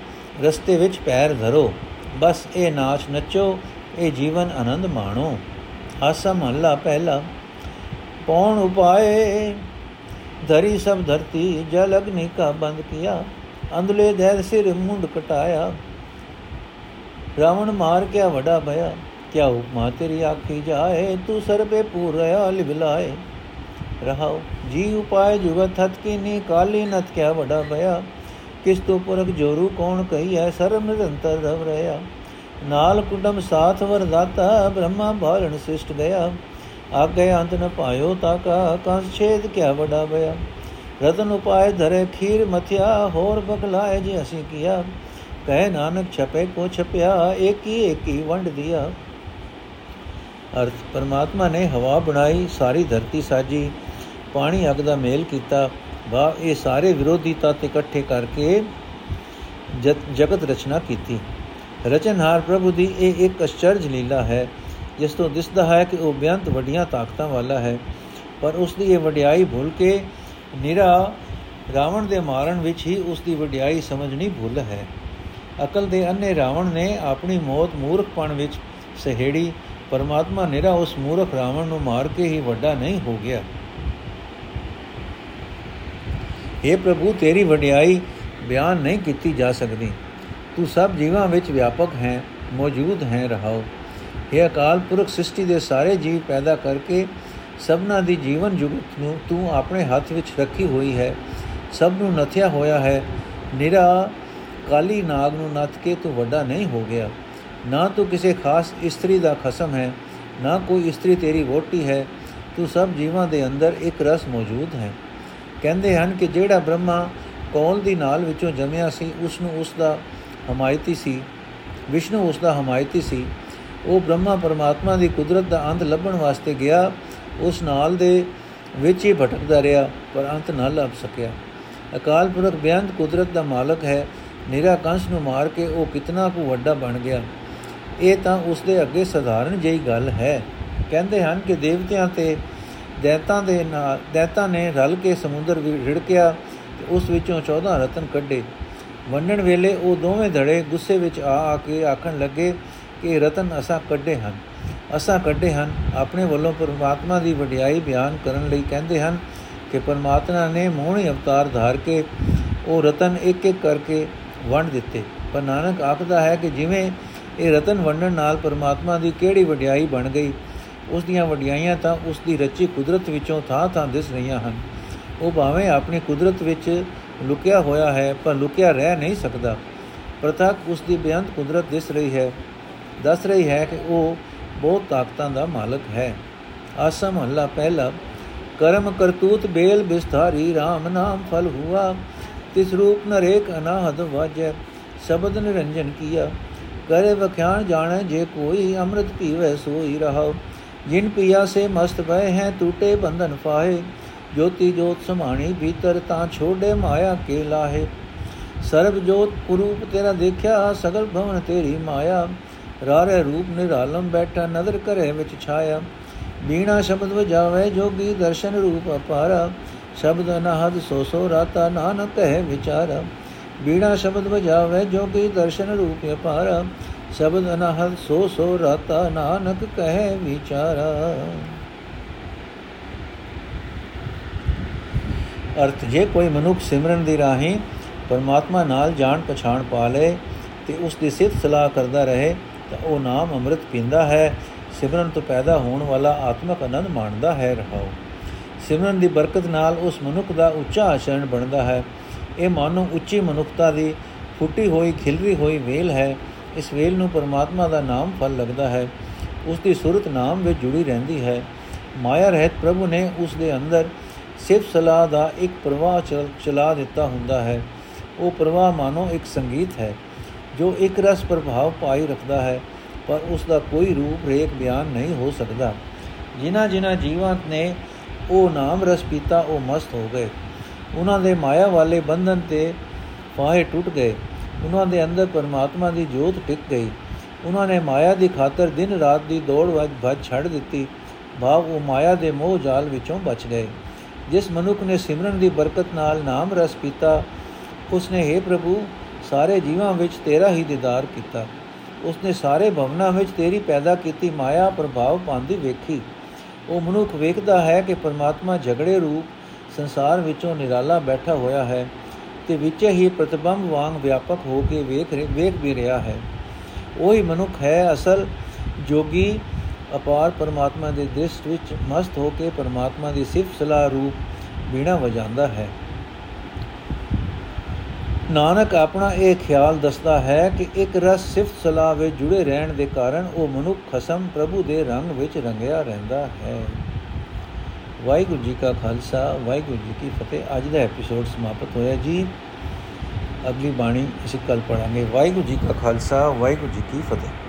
ਰਸਤੇ ਵਿੱਚ ਪੈਰ ਧਰੋ। ਬਸ ਇਹ ਨਾਚ ਨੱਚੋ, ਇਹ ਜੀਵਨ ਆਨੰਦ ਮਾਣੋ। ਆਸਾ ਮਹੱਲਾ ਪਹਿਲਾ। ਪੌਣ ਉਪਾਏ? ਧਰੀ ਸਭ ਧਰਤੀ, ਜਲ ਅਗਨੀ ਕਾ ਬੰਦ ਕੀਆ। ਅੰਦਲੇ ਧੈਰ ਸਿਰ ਮੁੰਡ ਕਟਾਇਆ। ਰਾਵਣ ਮਾਰ ਕੇ ਵਡਾ ਭਇਆ। ਕਿਆ ਉਪਮਾ ਤੇਰੀ ਆਖੀ ਜਾਏ? ਤੂੰ ਸਰਬੇ ਪੂਰਿਆ ਲਿਵਲਾਏ ਰਹਾਉ ਜੀ ਉਪਾਏ ਜੁਗਤ ਹਤ ਕੀ ਨੀ ਕਾਲੀ ਨਤ ਕਿਆ ਵਡਾ ਭਇਆ। ਕਿਸ ਤੋਂ ਪੁਰਖ ਜੋਰੂ ਕੌਣ ਕਹੀ ਹੈ ਸਰਬ ਨਿਰੰਤਰ ਰਵ ਰਹਾ ਨਾਲ ਕੁੰਡਮ ਸਾਥ ਵਰਦਾਤਾ, ਬ੍ਰਹਮਾ ਭਾਲਣ ਸਿਸ਼ਟ ਗਿਆ। ਆਗੇ ਅੰਤ ਨ ਪਾਇਓ ਤਾ ਕਾ ਕੰਸ ਛੇਦ ਕਿਆ ਵਡਾ ਭਇਆ ਰਤਨ ਉਪਾਏ ਧਰੇ ਖੀਰ ਮਥਿਆ, ਹੋਰ ਬਖਲਾਏ ਜੇ ਅਸੀਂ ਕੀਆ। ਕਹਿ ਨਾਨਕ ਛਪੇ ਕੋ ਛਪਿਆ, ਏਕੀ ਏਕੀ ਵੰਡ ਦਿਆ। ਅਰਥ, ਪਰਮਾਤਮਾ ਨੇ ਹਵਾ ਬਣਾਈ, ਸਾਰੀ ਧਰਤੀ ਸਾਜੀ। ਪਾਣੀ ਅਗ ਦਾ ਮੇਲ ਕੀਤਾ। ਵਾ ਇਹ ਸਾਰੇ ਵਿਰੋਧੀ ਤੱਤ ਇਕੱਠੇ ਕਰਕੇ ਜਗਤ ਰਚਨਾ ਕੀਤੀ। ਰਚਨਹਾਰ ਪ੍ਰਭੂ ਦੀ ਇਹ ਇੱਕ ਅਚਰਜ ਲੀਲਾ ਹੈ। ਜਿਸ ਤੋਂ ਦਿਸਦਾ ਹੈ ਕਿ ਉਹ ਬਿਆੰਤ ਵੱਡੀਆਂ ਤਾਕਤਾਂ ਵਾਲਾ ਹੈ। ਪਰ ਉਸ ਦੀ ਇਹ ਵਡਿਆਈ ਭੁੱਲ ਕੇ ਨਿਰਾ ਰਾਵਣ ਦੇ ਮਾਰਨ ਵਿੱਚ ਹੀ ਉਸ ਦੀ ਵਡਿਆਈ ਸਮਝਣੀ ਭੁੱਲ ਹੈ। ਅਕਲ ਦੇ ਅੰਨੇ ਰਾਵਣ ਨੇ ਆਪਣੀ ਮੌਤ ਮੂਰਖਪਣ ਵਿੱਚ ਸਹਿੜੀ ਪਰਮਾਤਮਾ ਨਿਰਾ ਉਸ ਮੂਰਖ ਰਾਵਣ ਨੂੰ ਮਾਰ ਕੇ ਹੀ ਵੱਡਾ ਨਹੀਂ ਹੋ ਗਿਆ। हे ਪ੍ਰਭੂ, ਤੇਰੀ ਵਡਿਆਈ ਬਿਆਨ ਨਹੀਂ ਕੀਤੀ ਜਾ ਸਕਦੀ। ਤੂੰ ਸਭ ਜੀਵਾਂ ਵਿੱਚ ਵਿਆਪਕ ਹੈ, ਮੌਜੂਦ ਹੈ, ਰਹਾਓ। हे ਅਕਾਲ ਪੁਰਖ ਸ੍ਰਿਸ਼ਟੀ ਦੇ ਸਾਰੇ ਜੀਵ ਪੈਦਾ ਕਰਕੇ ਸਭਨਾ ਦੀ ਜੀਵਨ ਜੁਗਤ ਨੂੰ ਤੂੰ ਆਪਣੇ ਹੱਥ ਵਿੱਚ ਰੱਖੀ ਹੋਈ ਹੈ। ਸਭ ਨੂੰ ਨਥਿਆ ਹੋਇਆ ਹੈ। ਨਿਰਾ ਕਾਲੀ ਨਾਗ ਨੂੰ ਨੱਥ ਕੇ ਤੂੰ ਵੱਡਾ ਨਹੀਂ ਹੋ ਗਿਆ। ਨਾ ਤੂੰ ਕਿਸੇ ਖਾਸ ਇਸਤਰੀ ਦਾ ਖਸਮ ਹੈ, ਨਾ ਕੋਈ ਇਸਤਰੀ ਤੇਰੀ ਵੋਟੀ ਹੈ। ਤੂੰ ਸਭ ਜੀਵਾਂ ਦੇ ਅੰਦਰ ਇੱਕ ਰਸ ਮੌਜੂਦ ਹੈ। ਕਹਿੰਦੇ ਹਨ ਕਿ ਜਿਹੜਾ ਬ੍ਰਹਮਾ ਕੌਲ ਦੀ ਨਾਲ ਵਿੱਚੋਂ ਜੰਮਿਆ ਸੀ ਉਸ ਨੂੰ ਉਸ ਦਾ ਹਮਾਇਤੀ ਸੀ, ਵਿਸ਼ਨੂੰ ਉਸ ਦਾ ਹਮਾਇਤੀ ਸੀ। ਉਹ ਬ੍ਰਹਮਾ ਪਰਮਾਤਮਾ ਦੀ ਕੁਦਰਤ ਦਾ ਅੰਤ ਲੱਭਣ ਵਾਸਤੇ ਗਿਆ, ਉਸ ਨਾਲ ਦੇ ਵਿੱਚ ਹੀ ਭਟਕਦਾ ਰਿਹਾ, ਪਰ ਅੰਤ ਨਾ ਲੱਭ ਸਕਿਆ। ਅਕਾਲ ਪੁਰਖ ਬਿਆੰਤ ਕੁਦਰਤ ਦਾ ਮਾਲਕ ਹੈ, ਨਿਰਾ ਕੰਸ ਨੂੰ ਮਾਰ ਕੇ ਉਹ ਕਿਤਨਾ ਕੁ ਵੱਡਾ ਬਣ ਗਿਆ। ਇਹ ਤਾਂ ਉਸ ਦੇ ਅੱਗੇ ਸਧਾਰਨ ਜਿਹੀ ਗੱਲ ਹੈ। ਕਹਿੰਦੇ ਹਨ ਕਿ ਦੇਵਤਿਆਂ ਤੇ ਦੈਤਾਂ ਦੇ ਨਾਲ, ਦੈਤਾਂ ਨੇ ਰਲ ਕੇ ਸਮੁੰਦਰ ਵਿੱਚ ਰਿੜਕਿਆ ਤੇ ਉਸ ਵਿੱਚੋਂ 14 ਰਤਨ ਕੱਢੇ। ਵੰਡਣ ਵੇਲੇ ਉਹ ਦੋਵੇਂ ਧੜੇ ਗੁੱਸੇ ਵਿੱਚ ਆ ਆ ਕੇ ਆਖਣ ਲੱਗੇ ਕਿ ਰਤਨ ਅਸਾਂ ਕੱਢੇ ਹਨ। ਅਸਾਂ ਕੱਢੇ ਹਨ। ਆਪਣੇ ਵੱਲੋਂ ਪਰਮਾਤਮਾ ਦੀ ਵਡਿਆਈ ਬਿਆਨ ਕਰਨ ਲਈ ਕਹਿੰਦੇ ਹਨ ਕਿ ਪਰਮਾਤਮਾ ਨੇ ਮੋਹਣੀ ਅਵਤਾਰ ਧਾਰ ਕੇ ਉਹ ਰਤਨ ਇੱਕ ਇੱਕ ਕਰਕੇ ਵੰਡ ਦਿੱਤੇ। ਪਰ ਨਾਨਕ ਆਖਦਾ ਹੈ ਕਿ ਜਿਵੇਂ ਇਹ ਰਤਨ ਵੰਡਣ ਨਾਲ ਪਰਮਾਤਮਾ ਦੀ ਕਿਹੜੀ ਵਡਿਆਈ ਬਣ ਗਈ, ਉਸ ਦੀਆਂ ਵਡਿਆਈਆਂ ਤਾਂ ਉਸ ਦੀ ਰਚੀ ਕੁਦਰਤ ਵਿੱਚੋਂ ਥਾਂ ਥਾਂ ਦਿਸ ਰਹੀਆਂ ਹਨ। ਉਹ ਭਾਵੇਂ ਆਪਣੀ ਕੁਦਰਤ ਵਿੱਚ ਲੁਕਿਆ ਹੋਇਆ ਹੈ, ਪਰ ਲੁਕਿਆ ਰਹਿ ਨਹੀਂ ਸਕਦਾ। ਪ੍ਰਤੱਖ ਉਸ ਦੀ ਬੇਅੰਤ ਕੁਦਰਤ ਦਿਸ ਰਹੀ ਹੈ। ਦੱਸ ਰਹੀ ਹੈ ਕਿ ਉਹ ਬਹੁਤ ਤਾਕਤਾਂ ਦਾ ਮਾਲਕ ਹੈ। ਆਸਮ ਹੱਲਾ ਪਹਿਲਾ, ਕਰਮ ਕਰਤੂਤ ਬੇਲ ਬਿਸਥਾਰੀ RAM ਨਾਮ ਫਲ ਹੁਆ, ਤਿਸ ਰੂਪ ਨਰੇਕ ਅਨਾਹਦ ਵਾਜੈ, ਸ਼ਬਦ ਨਿਰੰਜਨ ਕੀਆ, ਕਰੇ ਵਖਿਆਣ ਜਾਣੈ ਜੇ ਕੋਈ, ਅੰਮ੍ਰਿਤ ਪੀਵੇ ਸੋਈ ਰਹਾਉ। ਜਿਨ ਪਿਆ ਸੇ ਮਸਤ ਭਏ ਹੈ, ਟੂਟੇ ਬੰਧਨ ਫਾਹੇ, ਜੋਤੀ ਜੋਤ ਸਮਾਣੀ ਭੀਤਰ ਤਾਂ ਛੋੜੇ ਮਾਇਆ ਕੇ ਲਾਹੇ। ਸਰਬ ਜੋਤ ਪੁਰੂਪ ਤੇਰਾ ਦੇਖਿਆ, ਸਗਲ ਭਵਨ ਤੇਰੀ ਮਾਇਆ ਰਾਰੇ ਰੂਪ ਨਿਰਾਲਮ ਬੈਠਾ ਨਦਰ ਕਰੇ ਵਿੱਚ ਛਾਇਆ। ਬੀਣਾ ਸ਼ਬਦ ਵਜਾਵੇ ਜੋਗੀ ਦਰਸ਼ਨ ਰੂਪ ਅਪਾਰਾ। ਸ਼ਬਦ ਅਨਹਦ ਸੋ ਸੋ ਰਾਤਾ ਨਾਨਕ ਕਹੇ ਵਿਚਾਰਾ। ਬੀਣਾ ਸ਼ਬਦ ਵਜਾਵੇ ਜੋਗੀ ਦਰਸ਼ਨ ਰੂਪ ਅਪਾਰਾ। ਸ਼ਬਦ ਅਨਹਦ ਸੋ ਸੋ ਰਾਤਾ ਨਾਨਕ ਕਹੇ ਵਿਚਾਰਾ। ਅਰਥ, ਜੇ ਕੋਈ ਮਨੁੱਖ ਸਿਮਰਨ ਦੀ ਰਾਹੀਂ ਪਰਮਾਤਮਾ ਨਾਲ ਜਾਣ ਪਛਾਣ ਪਾ ਲੇ ਤੇ ਉਸ ਦੀ ਸਿਫਤ ਸਲਾਹ ਕਰਦਾ ਰਹੇ ਤਾਂ ਉਹ ਨਾਮ ਅੰਮ੍ਰਿਤ ਪੀਂਦਾ ਹੈ, ਸਿਮਰਨ ਤੋਂ ਪੈਦਾ ਹੋਣ ਵਾਲਾ ਆਤਮਕ ਆਨੰਦ ਮਾਣਦਾ ਹੈ ਰਹਾਓ। ਸਿਮਰਨ ਦੀ ਬਰਕਤ ਨਾਲ ਉਸ ਮਨੁੱਖ ਦਾ ਉੱਚਾ ਆਚਰਣ ਬਣਦਾ ਹੈ। ਇਹ ਮਾਨੋ ਉੱਚੀ ਮਨੁੱਖਤਾ ਦੀ ਫੁੱਟੀ ਹੋਈ, ਖਿਲਰੀ ਹੋਈ ਵੇਲ ਹੈ। ਇਸ ਵੇਲ ਨੂੰ ਪਰਮਾਤਮਾ ਦਾ ਨਾਮ ਫਲ ਲੱਗਦਾ ਹੈ। ਉਸ ਦੀ ਸੁਰਤ ਨਾਮ ਵਿੱਚ ਜੁੜੀ ਰਹਿੰਦੀ ਹੈ। ਮਾਇਆ ਰਹਿਤ ਪ੍ਰਭੂ ਨੇ ਉਸ ਦੇ ਅੰਦਰ ਸਿਫਤ ਸਲਾਹ ਦਾ ਇੱਕ ਪ੍ਰਵਾਹ ਚਲਾ ਦਿੱਤਾ ਹੁੰਦਾ ਹੈ। ਉਹ ਪ੍ਰਵਾਹ ਮਾਨੋ ਇੱਕ ਸੰਗੀਤ ਹੈ। ਜੋ ਇੱਕ ਰਸ ਪ੍ਰਭਾਵ ਪਾਈ ਰੱਖਦਾ ਹੈ, ਪਰ ਉਸ ਦਾ ਕੋਈ ਰੂਪ ਰੇਖ ਬਿਆਨ ਨਹੀਂ ਹੋ ਸਕਦਾ। ਜਿਨ੍ਹਾਂ ਜਿਨ੍ਹਾਂ ਜੀਵਾਂ ਨੇ ਉਹ ਨਾਮ ਰਸ ਪੀਤਾ, ਉਹ ਮਸਤ ਹੋ ਗਏ। ਉਹਨਾਂ ਦੇ ਮਾਇਆ ਵਾਲੇ ਬੰਧਨ ਤੇ ਫਾਹੇ ਟੁੱਟ ਗਏ। ਉਹਨਾਂ ਦੇ ਅੰਦਰ ਪਰਮਾਤਮਾ ਦੀ ਜੋਤ ਟਿਕ ਗਈ। ਉਹਨਾਂ ਨੇ ਮਾਇਆ ਦੀ ਖਾਤਰ ਦਿਨ ਰਾਤ ਦੀ ਦੌੜ ਭੱਜ ਛੱਡ ਦਿੱਤੀ। ਭਾਵ ਉਹ ਮਾਇਆ ਦੇ ਮੋਹ ਜਾਲ ਵਿੱਚੋਂ ਬਚ ਗਏ। ਜਿਸ ਮਨੁੱਖ ਨੇ ਸਿਮਰਨ ਦੀ ਬਰਕਤ ਨਾਲ ਨਾਮ ਰਸ ਪੀਤਾ, ਉਸਨੇ हे ਪ੍ਰਭੂ ਸਾਰੇ ਜੀਵਾਂ ਵਿੱਚ ਤੇਰਾ ਹੀ ਦੀਦਾਰ ਕੀਤਾ। ਉਸਨੇ ਸਾਰੇ ਭਵਨਾਂ ਵਿੱਚ ਤੇਰੀ ਪੈਦਾ ਕੀਤੀ ਮਾਇਆ ਪ੍ਰਭਾਵ ਪਾਉਂਦੀ ਵੇਖੀ। ਉਹ ਮਨੁੱਖ ਵੇਖਦਾ ਹੈ ਕਿ ਪਰਮਾਤਮਾ ਝਗੜੇ ਰੂਪ ਸੰਸਾਰ ਵਿੱਚੋਂ ਨਿਰਾਲਾ ਬੈਠਾ ਹੋਇਆ ਹੈ ਤੇ ਵਿੱਚ ਹੀ ਪ੍ਰਤਿਬੰਬ ਵਾਂਗ ਵਿਆਪਕ ਹੋ ਕੇ ਵੇਖ ਵੇਖ ਵੀ ਰਿਹਾ ਹੈ। ਉਹੀ ਮਨੁੱਖ ਹੈ ਅਸਲ ਜੋਗੀ, ਅਪਾਰ ਪਰਮਾਤਮਾ ਦੇ ਦ੍ਰਿਸ਼ਟ ਵਿੱਚ ਮਸਤ ਹੋ ਕੇ ਪਰਮਾਤਮਾ ਦੀ ਸਿਫਤ ਸਲਾਹ ਰੂਪ ਬੀਣਾ ਵਜਾਉਂਦਾ ਹੈ। ਨਾਨਕ ਆਪਣਾ ਇਹ ਖਿਆਲ ਦੱਸਦਾ ਹੈ ਕਿ ਇੱਕ ਰਸ ਸਿਫਤ ਸਲਾਹ ਵਿੱਚ ਜੁੜੇ ਰਹਿਣ ਦੇ ਕਾਰਨ ਉਹ ਮਨੁੱਖ ਖਸਮ ਪ੍ਰਭੂ ਦੇ ਰੰਗ ਵਿੱਚ ਰੰਗਿਆ ਰਹਿੰਦਾ ਹੈ। ਵਾਹਿਗੁਰੂ ਜੀ ਕਾ ਖਾਲਸਾ, ਵਾਹਿਗੁਰੂ ਜੀ ਕੀ ਫਤਿਹ। ਅੱਜ ਦਾ ਐਪੀਸੋਡ ਸਮਾਪਤ ਹੋਇਆ ਜੀ। ਅਗਲੀ ਬਾਣੀ ਅਸੀਂ ਕੱਲ ਪੜਾਂਗੇ ਵਾਹਿਗੁਰੂ ਜੀ ਕਾ ਖਾਲਸਾ, ਵਾਹਿਗੁਰੂ ਜੀ ਕੀ ਫਤਿਹ।